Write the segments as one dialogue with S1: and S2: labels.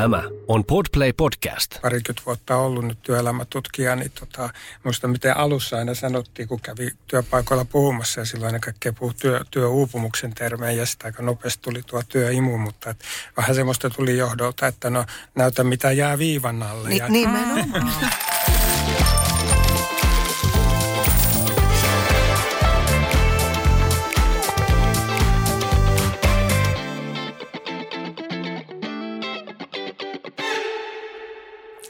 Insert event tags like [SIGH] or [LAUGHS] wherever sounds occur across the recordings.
S1: Tämä on Podplay Podcast.
S2: Parikymmentä vuotta ollut nyt työelämätutkija, niin tota, muista miten alussa aina sanottiin, kun kävi työpaikoilla puhumassa ja silloin ennen kaikkea puhui työ, työuupumuksen termejä ja sitten aika nopeasti tuli tuo työimu, mutta et vähän semmoista tuli johdolta, että no näytä mitä jää viivan alle.
S3: Ni,
S2: ja,
S3: nimenomaan.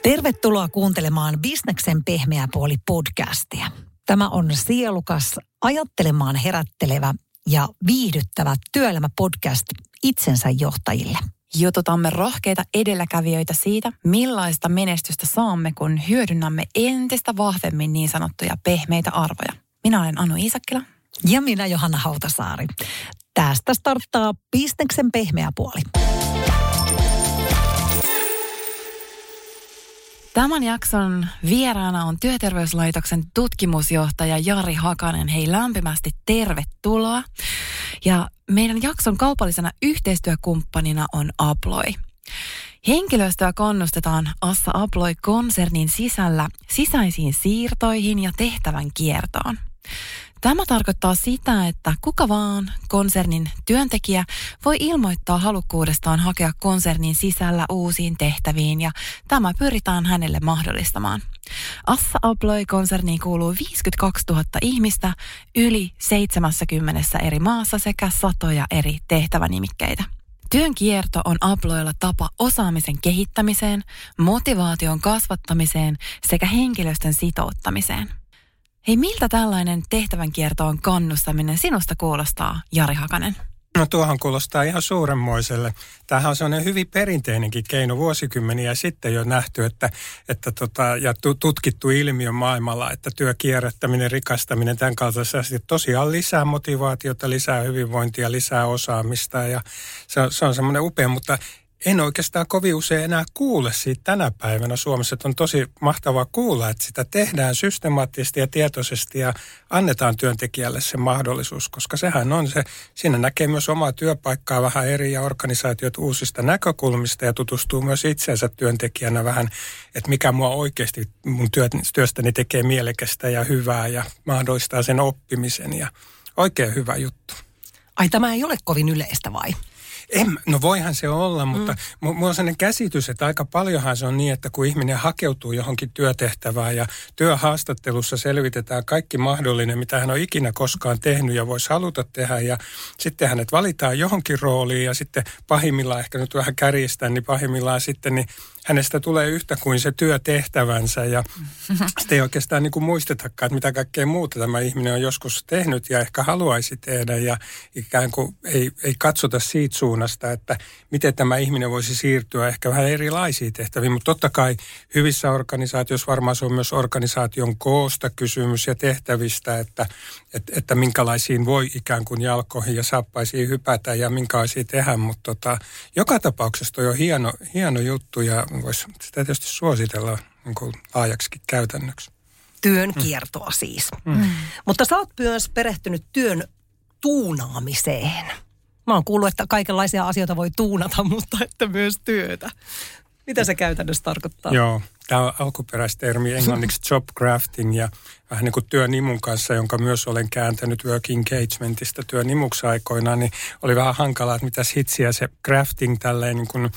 S3: Tervetuloa kuuntelemaan Bisneksen pehmeä puoli podcastia. Tämä on sielukas, ajattelemaan herättelevä ja viihdyttävä työelämäpodcast itsensä johtajille.
S4: Jututamme rohkeita edelläkävijöitä siitä, millaista menestystä saamme, kun hyödynnämme entistä vahvemmin niin sanottuja pehmeitä arvoja. Minä olen Anu Iisakkila.
S3: Ja minä Johanna Hautasaari. Tästä starttaa Bisneksen pehmeä puoli.
S4: Tämän jakson vieraana on Työterveyslaitoksen tutkimusjohtaja Jari Hakanen. Hei lämpimästi tervetuloa. Ja meidän jakson kaupallisena yhteistyökumppanina on Aploy. Henkilöstöä kannustetaan Assa Aploy-konsernin sisällä sisäisiin siirtoihin ja tehtävän kiertoon. Tämä tarkoittaa sitä, että kuka vaan konsernin työntekijä voi ilmoittaa halukkuudestaan hakea konsernin sisällä uusiin tehtäviin ja tämä pyritään hänelle mahdollistamaan. Assa Abloy-konserniin kuuluu 52 000 ihmistä yli 70 eri maassa sekä satoja eri tehtävänimikkeitä. Työn kierto on Abloilla tapa osaamisen kehittämiseen, motivaation kasvattamiseen sekä henkilöstön sitouttamiseen. Hei, miltä tällainen tehtävän kiertoon kannustaminen sinusta kuulostaa, Jari Hakanen?
S2: No tuohon kuulostaa ihan suuremmoiselle. Tämähän on sellainen hyvin perinteinenkin keino vuosikymmeniä sitten jo nähty, että, että tota, ja tutkittu ilmiö maailmalla, että työkierrättäminen, rikastaminen, tämän kaltaisesti asiat tosiaan lisää motivaatiota, lisää hyvinvointia, lisää osaamista ja se on, se on semmoinen upea, mutta en oikeastaan kovin usein enää kuule siitä tänä päivänä Suomessa. Että on tosi mahtavaa kuulla, että sitä tehdään systemaattisesti ja tietoisesti ja annetaan työntekijälle se mahdollisuus, koska sehän on se, siinä näkee myös omaa työpaikkaa vähän eri ja organisaatiot uusista näkökulmista ja tutustuu myös itseensä työntekijänä vähän, että mikä mua oikeasti mun työstäni tekee mielekästä ja hyvää ja mahdollistaa sen oppimisen ja oikein hyvä juttu.
S3: Ai tämä ei ole kovin yleistä vai?
S2: En, no voihan se olla, mutta mm. mulla on sellainen käsitys, että aika paljonhan se on niin, että kun ihminen hakeutuu johonkin työtehtävään ja työhaastattelussa selvitetään kaikki mahdollinen, mitä hän on ikinä koskaan tehnyt ja voisi haluta tehdä ja sitten hänet valitaan johonkin rooliin ja sitten pahimmillaan, ehkä nyt vähän kärjistän, niin pahimmillaan sitten niin hänestä tulee yhtä kuin se työtehtävänsä ja [LAUGHS] sitten ei oikeastaan niin kuin muistetakaan, että mitä kaikkea muuta tämä ihminen on joskus tehnyt ja ehkä haluaisi tehdä ja ikään kuin ei, ei katsota siitä suunnasta, että miten tämä ihminen voisi siirtyä ehkä vähän erilaisiin tehtäviin, mutta totta kai hyvissä organisaatioissa varmaan se on myös organisaation koosta kysymys ja tehtävistä, että, että, että minkälaisiin voi ikään kuin jalkoihin ja saappaisiin hypätä ja minkälaisia tehdä, mutta tota, joka tapauksessa toi on hieno, hieno juttu ja voisi sitä tietysti suositella niin kuin laajaksikin käytännöksi.
S3: Työn mm. kiertoa mm. siis. Mm. Mutta sä oot myös perehtynyt työn tuunaamiseen. Mä oon kuullut, että kaikenlaisia asioita voi tuunata, [LAUGHS] mutta että myös työtä. Mitä se käytännössä tarkoittaa?
S2: Joo, tämä on alkuperäistermi englanniksi job crafting ja vähän niin kuin työnimun kanssa, jonka myös olen kääntänyt work engagementista työnimuksi aikoinaan, niin oli vähän hankalaa, että mitä hitsiä se crafting, tälleen niin kuin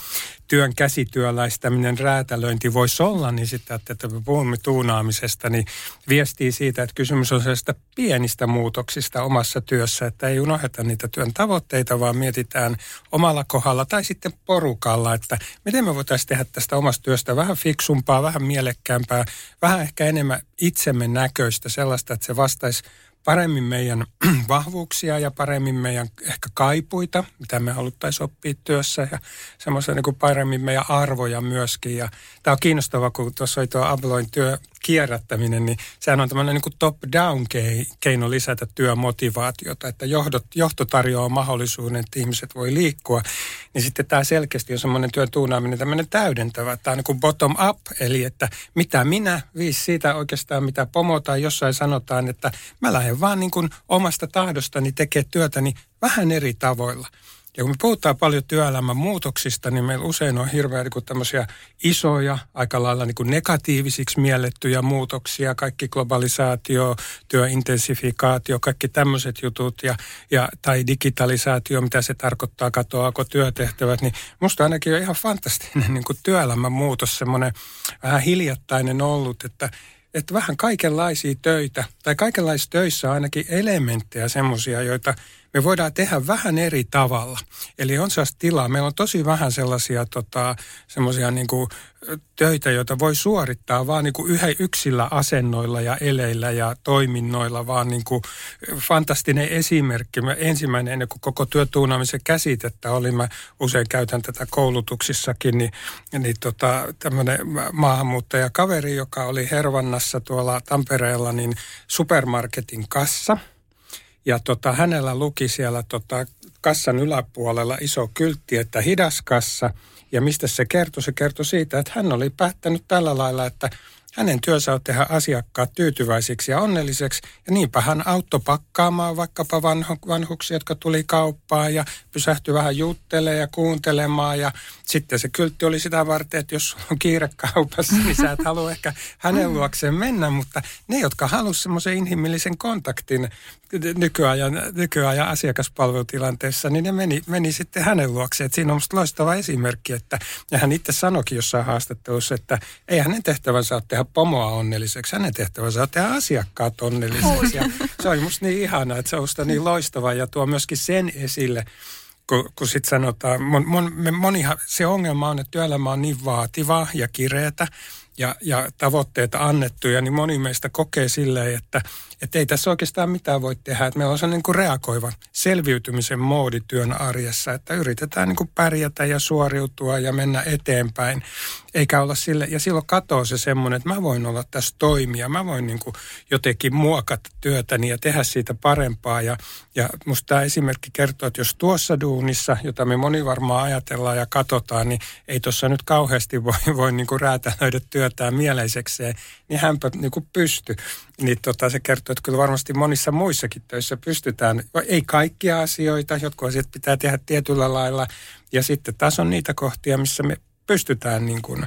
S2: työn käsityöläistäminen, räätälöinti voisi olla, niin sitten, että me puhumme tuunaamisesta, niin viestii siitä, että kysymys on sellaista pienistä muutoksista omassa työssä, että ei unohdeta niitä työn tavoitteita, vaan mietitään omalla kohdalla tai sitten porukalla, että miten me voitaisiin tehdä tästä omasta työstä vähän fiksumpaa, vähän mielekkäämpää, vähän ehkä enemmän itsemme näköistä, sellaista, että se vastaisi paremmin meidän [CLEARS THROAT] vahvuuksia ja paremmin meidän ehkä kaipuita, mitä me haluttaisiin oppia työssä ja semmoisia niin paremmin meidän arvoja myöskin. Ja tämä on kiinnostavaa, kun tuossa oli tuo Abloin työ kierrättäminen, niin sehän on tämmöinen niin top-down keino lisätä työmotivaatiota, että johdot, johto tarjoaa mahdollisuuden, että ihmiset voi liikkua. Niin sitten tämä selkeästi on semmoinen työn tuunaaminen tämmöinen täydentävä. Tämä on niin kuin bottom up, eli että mitä minä, viisi siitä oikeastaan mitä pomo tai jossain sanotaan, että mä lähden vaan niin kuin omasta tahdostani tekemään työtäni vähän eri tavoilla. Ja kun me puhutaan paljon työelämän muutoksista, niin meillä usein on hirveän niin tämmöisiä isoja, aika lailla niin negatiivisiksi miellettyjä muutoksia, kaikki globalisaatio, työintensifikaatio, kaikki tämmöiset jutut ja, ja, tai digitalisaatio, mitä se tarkoittaa, katoako työtehtävät, niin musta ainakin on ihan fantastinen niin työelämän muutos, semmoinen vähän hiljattainen ollut, että että vähän kaikenlaisia töitä, tai kaikenlaisissa töissä on ainakin elementtejä semmoisia, joita me voidaan tehdä vähän eri tavalla. Eli on sellaista tilaa. Meillä on tosi vähän sellaisia tota, semmoisia niin kuin, töitä, joita voi suorittaa vaan niin kuin yhä yksillä asennoilla ja eleillä ja toiminnoilla, vaan niin kuin fantastinen esimerkki. Mä ensimmäinen ennen kuin koko työtuunaamisen käsitettä oli, mä usein käytän tätä koulutuksissakin, niin, niin tota, tämmöinen maahanmuuttajakaveri, joka oli Hervannassa tuolla Tampereella, niin supermarketin kassa – ja tota, hänellä luki siellä tota, kassan yläpuolella iso kyltti, että hidas kassa. Ja mistä se kertoi? Se kertoi siitä, että hän oli päättänyt tällä lailla, että hänen työnsä on tehdä asiakkaat tyytyväisiksi ja onnelliseksi. Ja niinpä hän auttoi pakkaamaan vaikkapa vanhu, vanhuksia, jotka tuli kauppaan ja pysähtyi vähän juttelemaan ja kuuntelemaan. Ja sitten se kyltti oli sitä varten, että jos on kiire kaupassa, niin sä et halua ehkä hänen luokseen mennä. Mutta ne, jotka halusivat semmoisen inhimillisen kontaktin nykyajan, nykyajan asiakaspalvelutilanteessa, niin ne meni, meni sitten hänen luokseen. Et siinä on musta loistava esimerkki, että ja hän itse sanoikin jossain haastattelussa, että ei hänen tehtävänsä ole tehdä pomoa onnelliseksi, hänen tehtävänsä on tehdä asiakkaat onnelliseksi. Ja se oli musta niin ihana, että se on musta niin loistava ja tuo myöskin sen esille, kun, kun sitten sanotaan, mon, mon, monihan, se ongelma on, että työelämä on niin vaativa ja kireetä, ja, ja tavoitteita annettuja, niin moni meistä kokee silleen, että, että ei tässä oikeastaan mitään voi tehdä. Että meillä on se niin kuin reagoiva selviytymisen moodi työn arjessa, että yritetään niin kuin pärjätä ja suoriutua ja mennä eteenpäin. Eikä olla sille, ja silloin katoo se semmoinen, että mä voin olla tässä toimia, mä voin niin kuin jotenkin muokata työtäni ja tehdä siitä parempaa. Ja, ja musta tämä esimerkki kertoo, että jos tuossa duunissa, jota me moni varmaan ajatellaan ja katsotaan, niin ei tuossa nyt kauheasti voi, voi niin räätälöidä työtään mieleisekseen, niin hänpä niin kuin pysty. Niin tota, se kertoo, että kyllä varmasti monissa muissakin töissä pystytään, ei kaikkia asioita, jotkut asiat pitää tehdä tietyllä lailla. Ja sitten taas on niitä kohtia, missä me pystytään niin kuin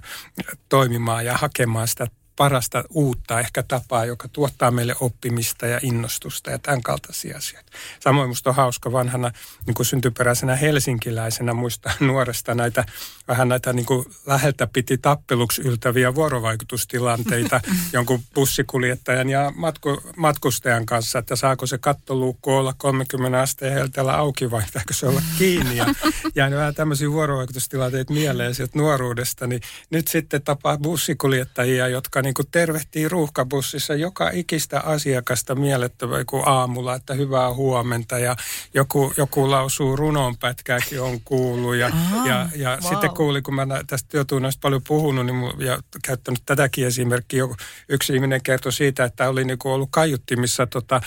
S2: toimimaan ja hakemaan sitä parasta uutta ehkä tapaa, joka tuottaa meille oppimista ja innostusta ja tämän kaltaisia asioita. Samoin minusta on hauska vanhana niin kuin syntyperäisenä helsinkiläisenä muista [LAUGHS] nuoresta näitä vähän näitä niin kuin läheltä piti tappeluksi yltäviä vuorovaikutustilanteita [LAUGHS] jonkun bussikuljettajan ja matku, matkustajan kanssa, että saako se kattoluukku olla 30 asteen helteellä auki vai pitääkö se olla kiinni. Ja [LAUGHS] jäin vähän tämmöisiä vuorovaikutustilanteita mieleen sieltä nuoruudesta, niin nyt sitten tapaa bussikuljettajia, jotka niin kuin tervehtii ruuhkabussissa joka ikistä asiakasta mielettömän kuin aamulla, että hyvää huomenta ja joku, joku lausuu runonpätkääkin on kuullut ja, ja, ja wow. sitten kuuli, kun mä tästä työtunnasta paljon puhunut niin, ja käyttänyt tätäkin esimerkkiä, yksi ihminen kertoi siitä, että oli niin kuin ollut kaiuttimissa tota,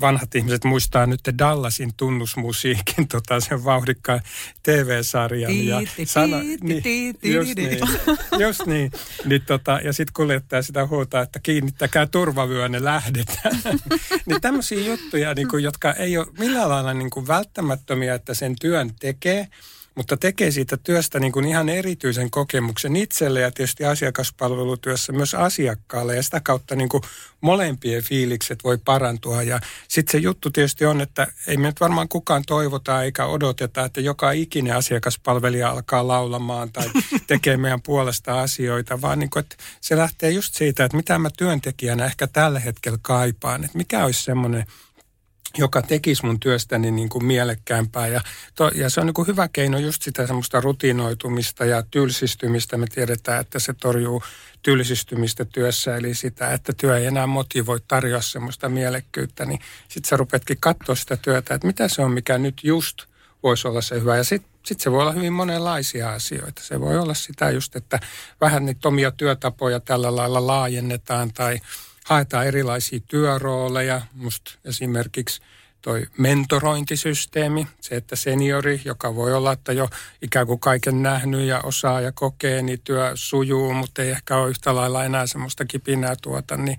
S2: vanhat ihmiset muistaa nyt Dallasin tunnusmusiikin, [LAUGHS] tota, sen vauhdikkaan TV-sarjan. Ja sana, niin, just niin, [LAUGHS] just niin. niin tota, ja sitten kuljettaja sitä huutaa, että kiinnittäkää turvavyönne, lähdetään. [LAUGHS] niin tämmöisiä juttuja, niin kuin, jotka ei ole millään lailla niin kuin välttämättömiä, että sen työn tekee – mutta tekee siitä työstä niin kuin ihan erityisen kokemuksen itselle ja tietysti asiakaspalvelutyössä myös asiakkaalle. Ja sitä kautta niin kuin molempien fiilikset voi parantua. Ja sitten se juttu tietysti on, että ei me nyt varmaan kukaan toivota eikä odoteta, että joka ikinen asiakaspalvelija alkaa laulamaan tai [LAUGHS] tekee meidän puolesta asioita, vaan niin kuin, että se lähtee just siitä, että mitä mä työntekijänä ehkä tällä hetkellä kaipaan, että mikä olisi semmoinen joka tekisi mun työstäni niin kuin mielekkäämpää. Ja, to, ja se on niin kuin hyvä keino just sitä semmoista rutinoitumista ja tylsistymistä. Me tiedetään, että se torjuu tylsistymistä työssä, eli sitä, että työ ei enää motivoi tarjoa semmoista mielekkyyttä. Niin sitten sä rupetkin katsoa sitä työtä, että mitä se on, mikä nyt just voisi olla se hyvä. Ja sitten sit se voi olla hyvin monenlaisia asioita. Se voi olla sitä just, että vähän niitä omia työtapoja tällä lailla laajennetaan tai – haetaan erilaisia työrooleja. Musta esimerkiksi toi mentorointisysteemi, se, että seniori, joka voi olla, että jo ikään kuin kaiken nähnyt ja osaa ja kokee, niin työ sujuu, mutta ei ehkä ole yhtä lailla enää semmoista kipinää tuota, niin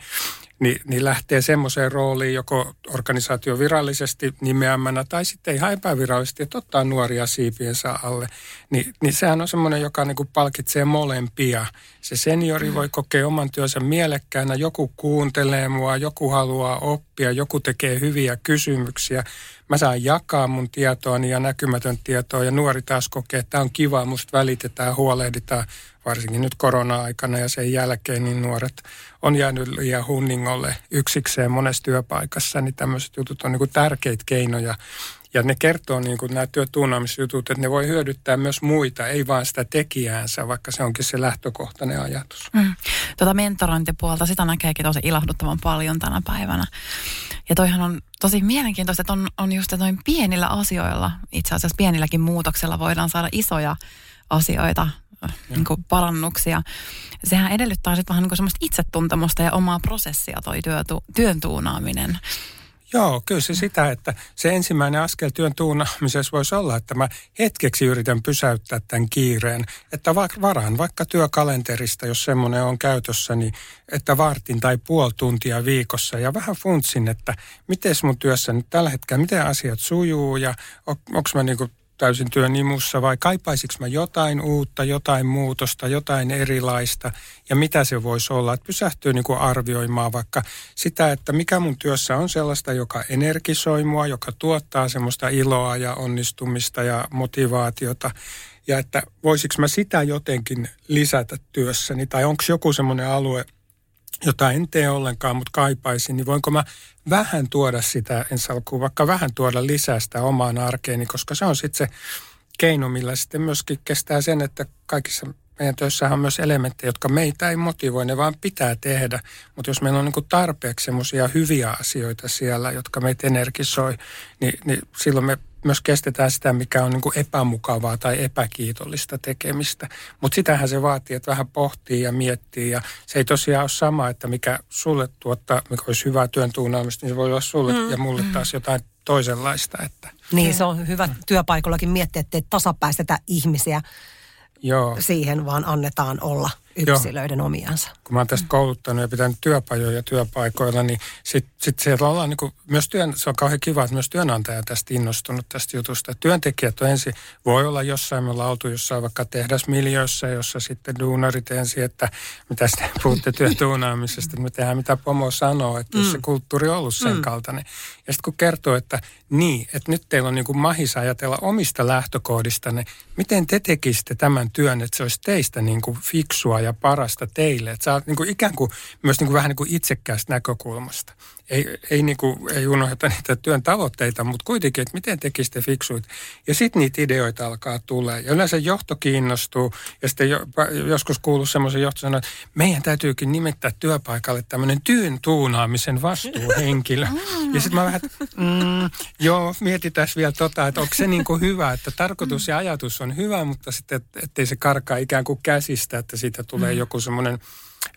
S2: niin, niin lähtee semmoiseen rooliin joko organisaatio virallisesti nimeämänä tai sitten ihan epävirallisesti, että ottaa nuoria siipiensä alle. Ni, niin sehän on semmoinen, joka niin kuin palkitsee molempia. Se seniori voi kokea oman työnsä mielekkäänä, joku kuuntelee mua, joku haluaa oppia, joku tekee hyviä kysymyksiä. Mä saan jakaa mun tietoani ja näkymätön tietoa ja nuori taas kokee, että tämä on kiva, musta välitetään, huolehditaan varsinkin nyt korona-aikana ja sen jälkeen, niin nuoret on jäänyt liian hunningolle yksikseen monessa työpaikassa, niin tämmöiset jutut on niin kuin tärkeitä keinoja. Ja ne kertoo niin kuin nämä työtuunaamisjutut, että ne voi hyödyttää myös muita, ei vain sitä tekijäänsä, vaikka se onkin se lähtökohtainen ajatus. Mm.
S4: Tuota mentorointipuolta, sitä näkeekin tosi ilahduttavan paljon tänä päivänä. Ja toihan on tosi mielenkiintoista, että on, on just noin pienillä asioilla, itse asiassa pienilläkin muutoksella voidaan saada isoja asioita niin kuin parannuksia. Sehän edellyttää sitten vähän niin kuin semmoista itsetuntemusta ja omaa prosessia toi työtu, työn tuunaaminen.
S2: Joo, kyllä se sitä, että se ensimmäinen askel työn tuunaamisessa voisi olla, että mä hetkeksi yritän pysäyttää tämän kiireen. Että varaan vaikka työkalenterista, jos semmoinen on käytössä, niin että vartin tai puoli tuntia viikossa ja vähän funtsin, että miten mun työssä nyt tällä hetkellä, miten asiat sujuu ja on, onko mä niinku täysin työn imussa vai kaipaisinko mä jotain uutta, jotain muutosta, jotain erilaista ja mitä se voisi olla. Että pysähtyy niin kuin arvioimaan vaikka sitä, että mikä mun työssä on sellaista, joka energisoi mua, joka tuottaa semmoista iloa ja onnistumista ja motivaatiota. Ja että voisiko mä sitä jotenkin lisätä työssäni tai onko joku semmoinen alue, jota en tee ollenkaan, mutta kaipaisin, niin voinko mä vähän tuoda sitä ensi alkuun, vaikka vähän tuoda lisää sitä omaan arkeeni, koska se on sitten se keino, millä sitten myöskin kestää sen, että kaikissa meidän töissähän on myös elementtejä, jotka meitä ei motivoi, ne vaan pitää tehdä. Mutta jos meillä on niin tarpeeksi semmoisia hyviä asioita siellä, jotka meitä energisoi, niin, niin silloin me myös kestetään sitä, mikä on niin kuin epämukavaa tai epäkiitollista tekemistä. Mutta sitähän se vaatii, että vähän pohtii ja miettii. Ja se ei tosiaan ole sama, että mikä sulle tuottaa, mikä olisi hyvää työn tuunaamista, niin se voi olla sulle mm. ja mulle mm. taas jotain toisenlaista. Että.
S3: Niin, se on hyvä työpaikallakin miettiä, että tasapäistetä ihmisiä Joo. siihen, vaan annetaan olla yksilöiden Joo. omiansa.
S2: Kun mä oon tästä kouluttanut ja pitänyt työpajoja työpaikoilla, niin sitten sit siellä ollaan niin kuin, myös työn, se on kauhean kiva, että myös työnantaja tästä innostunut tästä jutusta. Työntekijät on ensin, voi olla jossain, me ollaan oltu jossain vaikka tehdasmiljöissä, jossa sitten duunarit ensin, että mitä te puhutte työtuunaamisesta, että me tehdään mitä pomo sanoo, että jos mm. se kulttuuri on ollut sen mm. kaltainen. Ja sitten kun kertoo, että niin, että nyt teillä on niin kuin mahis ajatella omista lähtökohdistanne, miten te tekisitte tämän työn, että se olisi teistä niin kuin fiksua ja parasta teille. Että sä oot niin kuin ikään kuin myös niin kuin vähän niin kuin itsekkäästä näkökulmasta ei, ei, niinku, ei unohda niitä työn tavoitteita, mutta kuitenkin, että miten tekisitte fiksuit. Ja sitten niitä ideoita alkaa tulee. Ja yleensä johto kiinnostuu. Ja sitten jo, joskus kuuluu semmoisen johto että meidän täytyykin nimettää työpaikalle tämmöinen työn tuunaamisen vastuuhenkilö. [LAUGHS] Ja sitten mä vähän, mm, joo, mietitään vielä tota, että onko se niin kuin hyvä, että tarkoitus ja ajatus on hyvä, mutta sitten ettei se karkaa ikään kuin käsistä, että siitä tulee mm. joku semmoinen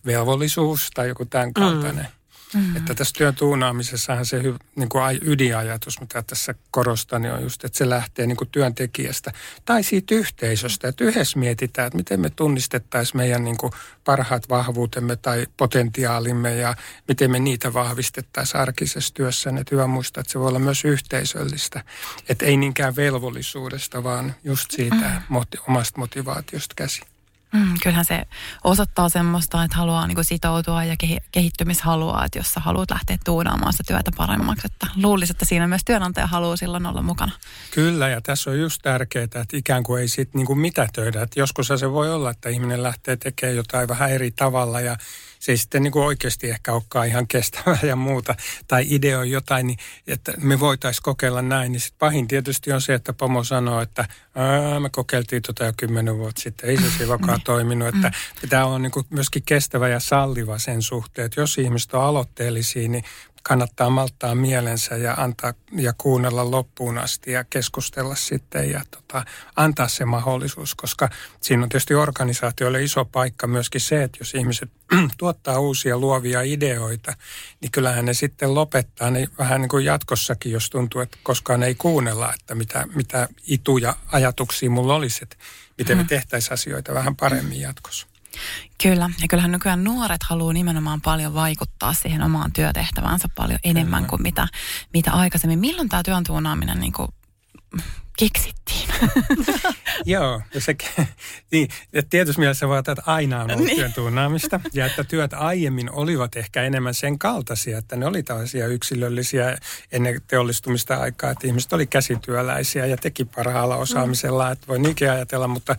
S2: velvollisuus tai joku tämän kaltainen. Mm. Mm. Että tässä työn tuunaamisessahan se niin kuin ydinajatus, mitä tässä korostan, niin on just, että se lähtee niin kuin työntekijästä tai siitä yhteisöstä. Että yhdessä mietitään, että miten me tunnistettaisiin meidän niin kuin parhaat vahvuutemme tai potentiaalimme ja miten me niitä vahvistettaisiin arkisessa työssä. Että hyvä muistaa, että se voi olla myös yhteisöllistä. Että ei niinkään velvollisuudesta, vaan just siitä mm. moti- omasta motivaatiosta käsin.
S4: Mm, kyllähän se osoittaa semmoista, että haluaa niin sitoutua ja kehittymishalua, että jos sä haluat lähteä tuunaamaan sitä työtä paremmaksi. Että luulisin, että siinä myös työnantaja haluaa silloin olla mukana.
S2: Kyllä, ja tässä on just tärkeää, että ikään kuin ei sitten niin mitätöidä. Että joskus se voi olla, että ihminen lähtee tekemään jotain vähän eri tavalla ja se ei sitten niin kuin oikeasti ehkä olekaan ihan kestävää ja muuta, tai ideoi jotain, niin että me voitaisiin kokeilla näin, niin sitten pahin tietysti on se, että pomo sanoo, että me kokeiltiin tota jo kymmenen vuotta sitten, ei se sivakaan niin. toiminut, että mm. pitää olla niin kuin myöskin kestävä ja salliva sen suhteen, että jos ihmiset on aloitteellisia, niin kannattaa malttaa mielensä ja antaa ja kuunnella loppuun asti ja keskustella sitten ja tota, antaa se mahdollisuus, koska siinä on tietysti organisaatioille iso paikka myöskin se, että jos ihmiset [CLEARS THROAT] tuottaa uusia luovia ideoita, niin kyllähän ne sitten lopettaa ne vähän niin kuin jatkossakin, jos tuntuu, että koskaan ei kuunnella, että mitä, mitä ituja ajatuksia mulla olisi, että miten me mm. tehtäisiin asioita vähän paremmin jatkossa.
S4: Kyllä, ja kyllähän nykyään nuoret haluaa nimenomaan paljon vaikuttaa siihen omaan työtehtäväänsä paljon enemmän Kyllä. kuin mitä, mitä aikaisemmin. Milloin tämä työn tuunaaminen niin kuin keksittiin. [LAUGHS]
S2: Joo, ja se, niin, että tietysti mielessä vaan, että aina on ollut niin. työn tuunaamista ja että työt aiemmin olivat ehkä enemmän sen kaltaisia, että ne oli tällaisia yksilöllisiä ennen teollistumista aikaa, että ihmiset oli käsityöläisiä ja teki parhaalla osaamisella, että voi niinkin ajatella, mutta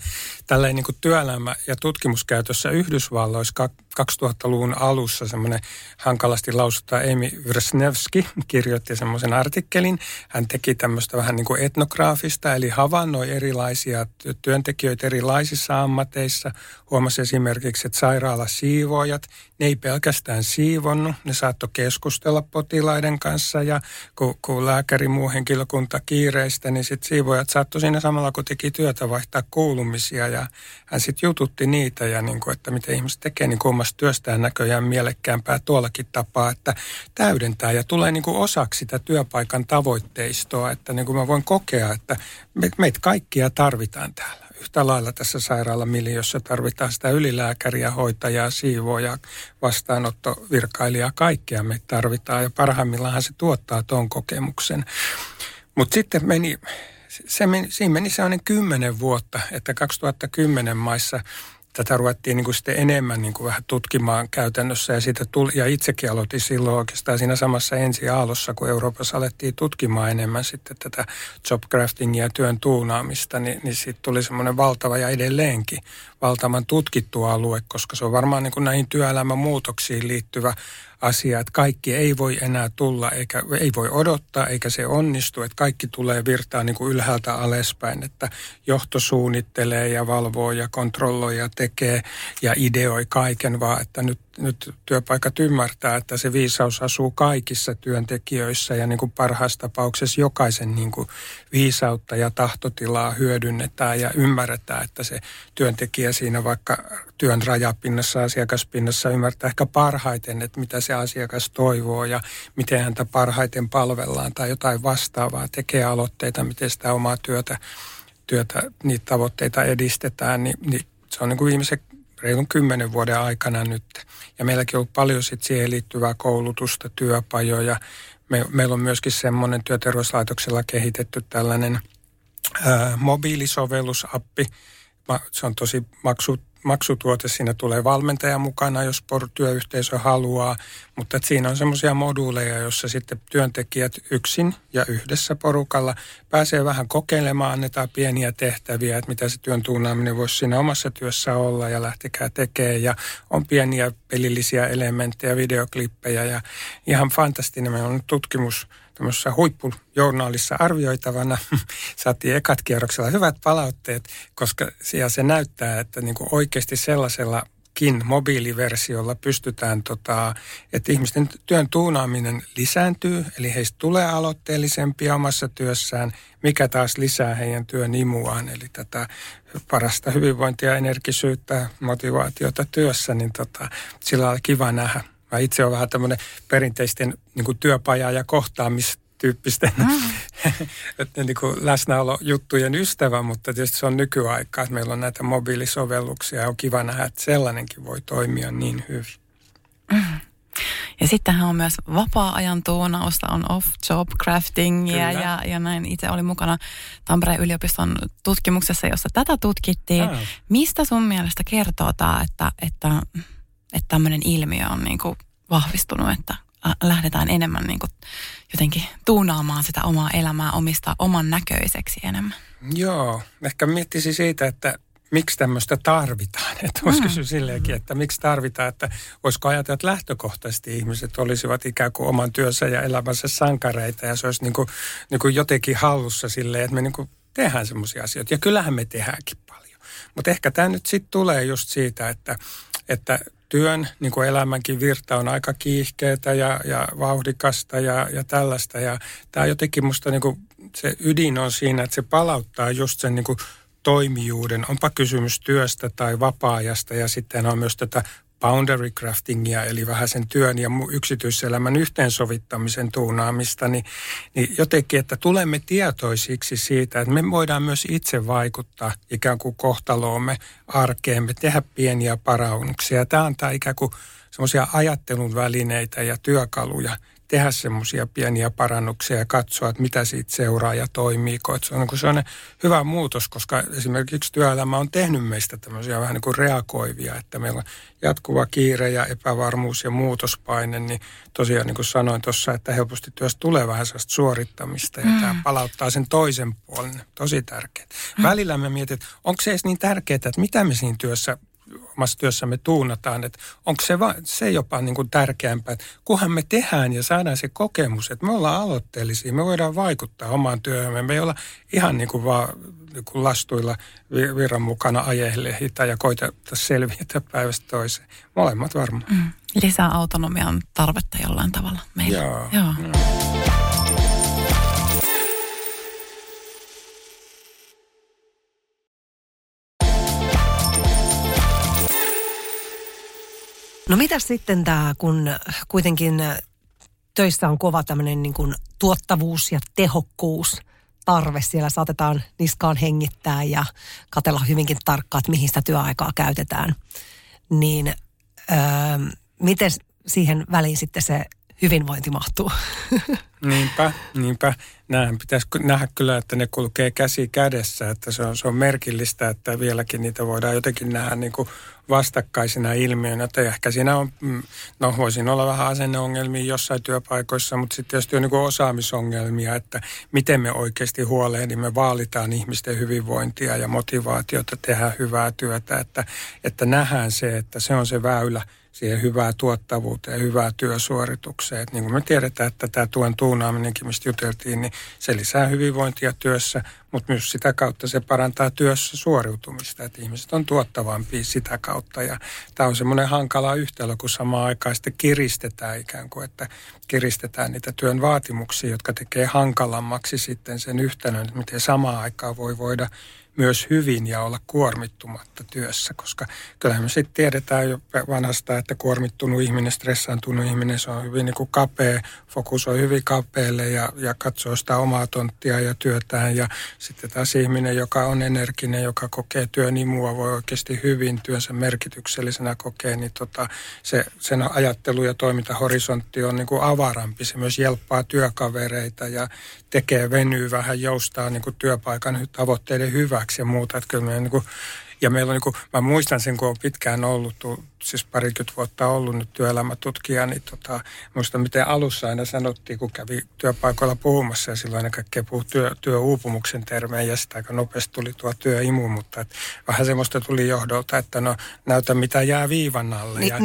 S2: tällainen niin työelämä ja tutkimuskäytössä Yhdysvalloissa 2000-luvun alussa semmoinen hankalasti lausuttaa Amy Wrzniewski kirjoitti semmoisen artikkelin. Hän teki tämmöistä vähän niin kuin etnograafista, eli havainnoi erilaisia työntekijöitä erilaisissa ammateissa. Huomasi esimerkiksi, että sairaalasiivoojat, ne ei pelkästään siivonnut, ne saattoi keskustella potilaiden kanssa ja kun, kun lääkäri muu henkilökunta kiireistä, niin sitten siivoojat saattoi siinä samalla kun teki työtä vaihtaa kuulumisia ja hän sitten jututti niitä ja niin kuin, että miten ihmiset tekee niin kuin omasta työstään näköjään mielekkäämpää tuollakin tapaa, että täydentää ja tulee niin kuin osaksi sitä työpaikan tavoitteistoa, että niin kuin mä voin kokea, että meitä kaikkia tarvitaan täällä. Yhtä lailla tässä sairaalamiljössä tarvitaan sitä ylilääkäriä, hoitajaa, siivoja, vastaanottovirkailijaa, kaikkea me tarvitaan ja parhaimmillaan se tuottaa tuon kokemuksen. Mutta sitten meni se meni, siinä meni sellainen kymmenen vuotta, että 2010 maissa tätä ruvettiin niin kuin sitten enemmän niin kuin vähän tutkimaan käytännössä ja, siitä tuli, ja itsekin aloitin silloin oikeastaan siinä samassa ensi aallossa, kun Euroopassa alettiin tutkimaan enemmän sitten tätä jobcraftingia ja työn tuunaamista, niin, niin siitä tuli semmoinen valtava ja edelleenkin valtavan tutkittu alue, koska se on varmaan niin kuin näihin työelämän muutoksiin liittyvä asia, että kaikki ei voi enää tulla, eikä ei voi odottaa, eikä se onnistu, että kaikki tulee virtaa niin kuin ylhäältä alaspäin, että johto suunnittelee ja valvoo ja kontrolloi ja tekee ja ideoi kaiken, vaan että nyt nyt työpaikat ymmärtää, että se viisaus asuu kaikissa työntekijöissä ja niin kuin parhaassa tapauksessa jokaisen niin kuin viisautta ja tahtotilaa hyödynnetään ja ymmärretään, että se työntekijä siinä vaikka työn rajapinnassa, asiakaspinnassa ymmärtää ehkä parhaiten, että mitä se asiakas toivoo ja miten häntä parhaiten palvellaan tai jotain vastaavaa, tekee aloitteita, miten sitä omaa työtä, työtä niitä tavoitteita edistetään, niin, niin se on niin kuin viimeisen reilun kymmenen vuoden aikana nyt. Ja meilläkin on ollut paljon sit siihen liittyvää koulutusta, työpajoja. Me, meillä on myöskin semmoinen työterveyslaitoksella kehitetty tällainen ää, mobiilisovellusappi. Se on tosi maksu, maksutuote, siinä tulee valmentaja mukana, jos työyhteisö haluaa, mutta että siinä on semmoisia moduuleja, joissa sitten työntekijät yksin ja yhdessä porukalla pääsee vähän kokeilemaan, annetaan pieniä tehtäviä, että mitä se työn tuunaaminen voisi siinä omassa työssä olla ja lähtikää tekemään ja on pieniä pelillisiä elementtejä, videoklippejä ja ihan fantastinen. Meillä on tutkimus tämmöisessä huippujournaalissa arvioitavana. [LAUGHS] Saatiin ekat kierroksella hyvät palautteet, koska se näyttää, että niin kuin oikeasti sellaisella mobiiliversiolla pystytään, tota, että ihmisten työn tuunaaminen lisääntyy, eli heistä tulee aloitteellisempia omassa työssään, mikä taas lisää heidän työn imuaan, eli tätä parasta hyvinvointia, energisyyttä, motivaatiota työssä, niin tota, sillä on kiva nähdä. Mä itse olen vähän tämmöinen perinteisten niin työpaja- ja kohtaamistyyppisten mm. niin kuin läsnäolojuttujen ystävä, mutta tietysti se on nykyaikaa, että meillä on näitä mobiilisovelluksia ja on kiva nähdä, että sellainenkin voi toimia niin hyvin. Mm.
S4: Ja sittenhän on myös vapaa-ajan tuunausta, on off-job craftingia ja, ja näin. Itse oli mukana Tampereen yliopiston tutkimuksessa, jossa tätä tutkittiin. Ah. Mistä sun mielestä kertoo tämä, että, että että tämmöinen ilmiö on niin kuin vahvistunut, että lähdetään enemmän niin kuin jotenkin tuunaamaan sitä omaa elämää, omistaa oman näköiseksi enemmän.
S2: Joo, ehkä miettisi siitä, että miksi tämmöistä tarvitaan. Että voisi mm. kysyä silleenkin, että miksi tarvitaan, että voisiko ajatella, että lähtökohtaisesti ihmiset olisivat ikään kuin oman työssä ja elämänsä sankareita ja se olisi niin kuin, niin kuin jotenkin hallussa silleen, että me niin kuin tehdään semmoisia asioita. Ja kyllähän me tehdäänkin paljon. Mutta ehkä tämä nyt sitten tulee just siitä, että, että työn, niin kuin elämänkin virta on aika kiihkeätä ja, ja vauhdikasta ja, ja tällaista. Ja tämä jotenkin musta niin kuin, se ydin on siinä, että se palauttaa just sen niin kuin toimijuuden, onpa kysymys työstä tai vapaa-ajasta ja sitten on myös tätä boundary craftingia, eli vähän sen työn ja yksityiselämän yhteensovittamisen tuunaamista, niin, niin jotenkin, että tulemme tietoisiksi siitä, että me voidaan myös itse vaikuttaa ikään kuin kohtaloomme, arkeemme, tehdä pieniä parannuksia. Tämä antaa ikään kuin semmoisia ajattelun välineitä ja työkaluja – tehdä semmoisia pieniä parannuksia ja katsoa, että mitä siitä seuraa ja toimiiko. Että se on niin sellainen hyvä muutos, koska esimerkiksi työelämä on tehnyt meistä tämmöisiä vähän niin kuin reagoivia, että meillä on jatkuva kiire ja epävarmuus ja muutospaine, niin tosiaan niin kuin sanoin tuossa, että helposti työstä tulee vähän sellaista suorittamista ja mm. tämä palauttaa sen toisen puolen. Tosi tärkeää. Mm. Välillä mä mietin, että onko se edes niin tärkeää, että mitä me siinä työssä omassa työssämme tuunataan, että onko se, va, se jopa niin kuin tärkeämpää, että kunhan me tehdään ja saadaan se kokemus, että me ollaan aloitteellisia, me voidaan vaikuttaa omaan työhömme, me ei olla ihan niin kuin vaan niin kuin lastuilla virran mukana ajehlehitä ja koita selviä päivästä toiseen. Molemmat varmaan. Mm.
S4: Lisää autonomian tarvetta jollain tavalla meillä.
S2: Joo. Joo. Mm.
S3: No mitä sitten tämä, kun kuitenkin töissä on kova tämmöinen niin kuin tuottavuus ja tehokkuus tarve. Siellä saatetaan niskaan hengittää ja katella hyvinkin tarkkaan, että mihin sitä työaikaa käytetään. Niin öö, miten siihen väliin sitten se hyvinvointi mahtuu? [LAUGHS]
S2: Niinpä, niinpä. Nämähän pitäisi nähdä kyllä, että ne kulkee käsi kädessä, että se on, se on merkillistä, että vieläkin niitä voidaan jotenkin nähdä niin kuin vastakkaisina ilmiönä. Että ehkä siinä on, mm, no voisin olla vähän asenneongelmia jossain työpaikoissa, mutta sitten tietysti on niin kuin osaamisongelmia, että miten me oikeasti huolehdimme, vaalitaan ihmisten hyvinvointia ja motivaatiota tehdä hyvää työtä, että, että nähdään se, että se on se väylä – siihen hyvää tuottavuuteen ja hyvää työsuoritukseen. Et niin kuin me tiedetään, että tämä tuen tuunaaminenkin, mistä juteltiin, niin se lisää hyvinvointia työssä, mutta myös sitä kautta se parantaa työssä suoriutumista, että ihmiset on tuottavampia sitä kautta. Ja tämä on semmoinen hankala yhtälö, kun samaan aikaan sitten kiristetään ikään kuin, että kiristetään niitä työn vaatimuksia, jotka tekee hankalammaksi sitten sen yhtälön, että miten samaan aikaan voi voida myös hyvin ja olla kuormittumatta työssä, koska kyllähän me sitten tiedetään jo vanhasta, että kuormittunut ihminen, stressaantunut ihminen, se on hyvin niin kuin kapea, fokusoi hyvin kapealle ja, ja katsoo sitä omaa tonttia ja työtään ja sitten taas ihminen, joka on energinen, joka kokee työn imua, voi oikeasti hyvin työnsä merkityksellisenä kokea, niin tota, se, sen ajattelu ja toimintahorisontti on niin kuin avarampi. Se myös jelppaa työkavereita ja tekee, venyy vähän, joustaa niin kuin työpaikan tavoitteiden hyväksi ja muuta. Että kyllä me niin kuin, ja meillä on niin kuin, mä muistan sen, kun on pitkään ollut siis parikymmentä vuotta ollut nyt työelämätutkija, niin tota, muista miten alussa aina sanottiin, kun kävi työpaikoilla puhumassa ja silloin aina kaikkea puhui työ, työuupumuksen termeen ja sitä aika nopeasti tuli tuo työimu, mutta et, vähän semmoista tuli johdolta, että no näytä mitä jää viivan alle.
S3: Ni,
S2: ja,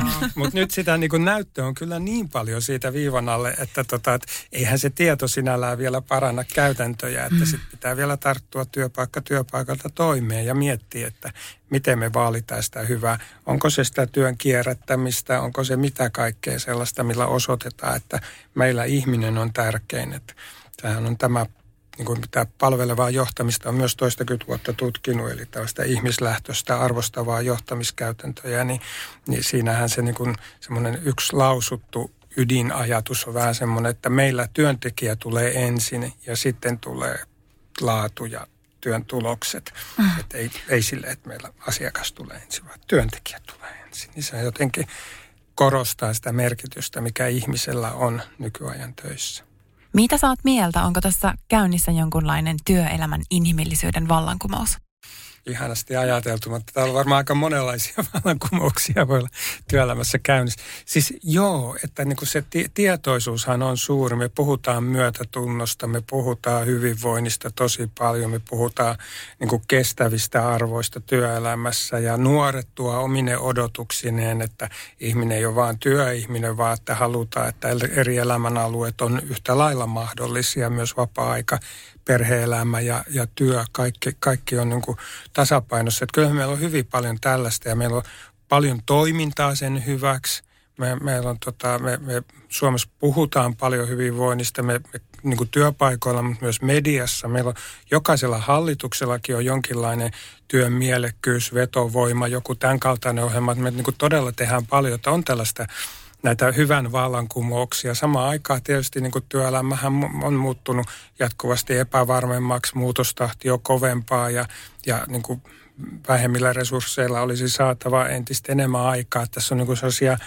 S2: [LAUGHS] Mutta nyt sitä niin kuin näyttöä on kyllä niin paljon siitä viivan alle, että tota, et, eihän se tieto sinällään vielä paranna käytäntöjä, että mm. sitten pitää vielä tarttua työpaikka työpaikalta toimeen ja miettiä, että miten me vaalitaan sitä hyvää. Onko se sitä työn kierrättämistä, onko se mitä kaikkea sellaista, millä osoitetaan, että meillä ihminen on tärkein. Että tämähän on tämä niin kuin mitä palvelevaa johtamista on myös toistakymmentä vuotta tutkinut, eli tällaista ihmislähtöistä arvostavaa johtamiskäytäntöjä, niin, niin siinähän se niin semmoinen yksi lausuttu ydinajatus on vähän semmoinen, että meillä työntekijä tulee ensin ja sitten tulee laatu ja työn tulokset. Mm. Että ei, ei sille, että meillä asiakas tulee ensin, vaan työntekijä tulee ensin. Niin se jotenkin korostaa sitä merkitystä, mikä ihmisellä on nykyajan töissä.
S4: Mitä saat mieltä? Onko tässä käynnissä jonkunlainen työelämän inhimillisyyden vallankumous?
S2: Ihanasti ajateltu, mutta täällä on varmaan aika monenlaisia [LAUGHS] vallankumouksia voi olla työelämässä käynnissä. Siis joo, että niin kuin se ti- tietoisuushan on suuri. Me puhutaan myötätunnosta, me puhutaan hyvinvoinnista tosi paljon, me puhutaan niin kuin kestävistä arvoista työelämässä ja nuoret tuo omine odotuksineen, että ihminen ei ole vain työihminen, vaan että halutaan, että eri elämänalueet on yhtä lailla mahdollisia, myös vapaa-aika perhe-elämä ja, ja työ, kaikki, kaikki on niin kuin tasapainossa. Että kyllähän meillä on hyvin paljon tällaista ja meillä on paljon toimintaa sen hyväksi. Me, meillä on tota, me, me Suomessa puhutaan paljon hyvinvoinnista, me, me niin kuin työpaikoilla, mutta myös mediassa. Meillä on jokaisella hallituksellakin on jonkinlainen työn mielekkyys, vetovoima, joku tämän kaltainen ohjelma. Me niin kuin todella tehdään paljon, että on tällaista näitä hyvän vallankumouksia. Samaan aikaan tietysti niin kuin työelämähän on muuttunut jatkuvasti epävarmemmaksi, muutostahti on kovempaa ja, ja niin kuin vähemmillä resursseilla olisi saatava entistä enemmän aikaa. Tässä on niin kuin sellaisia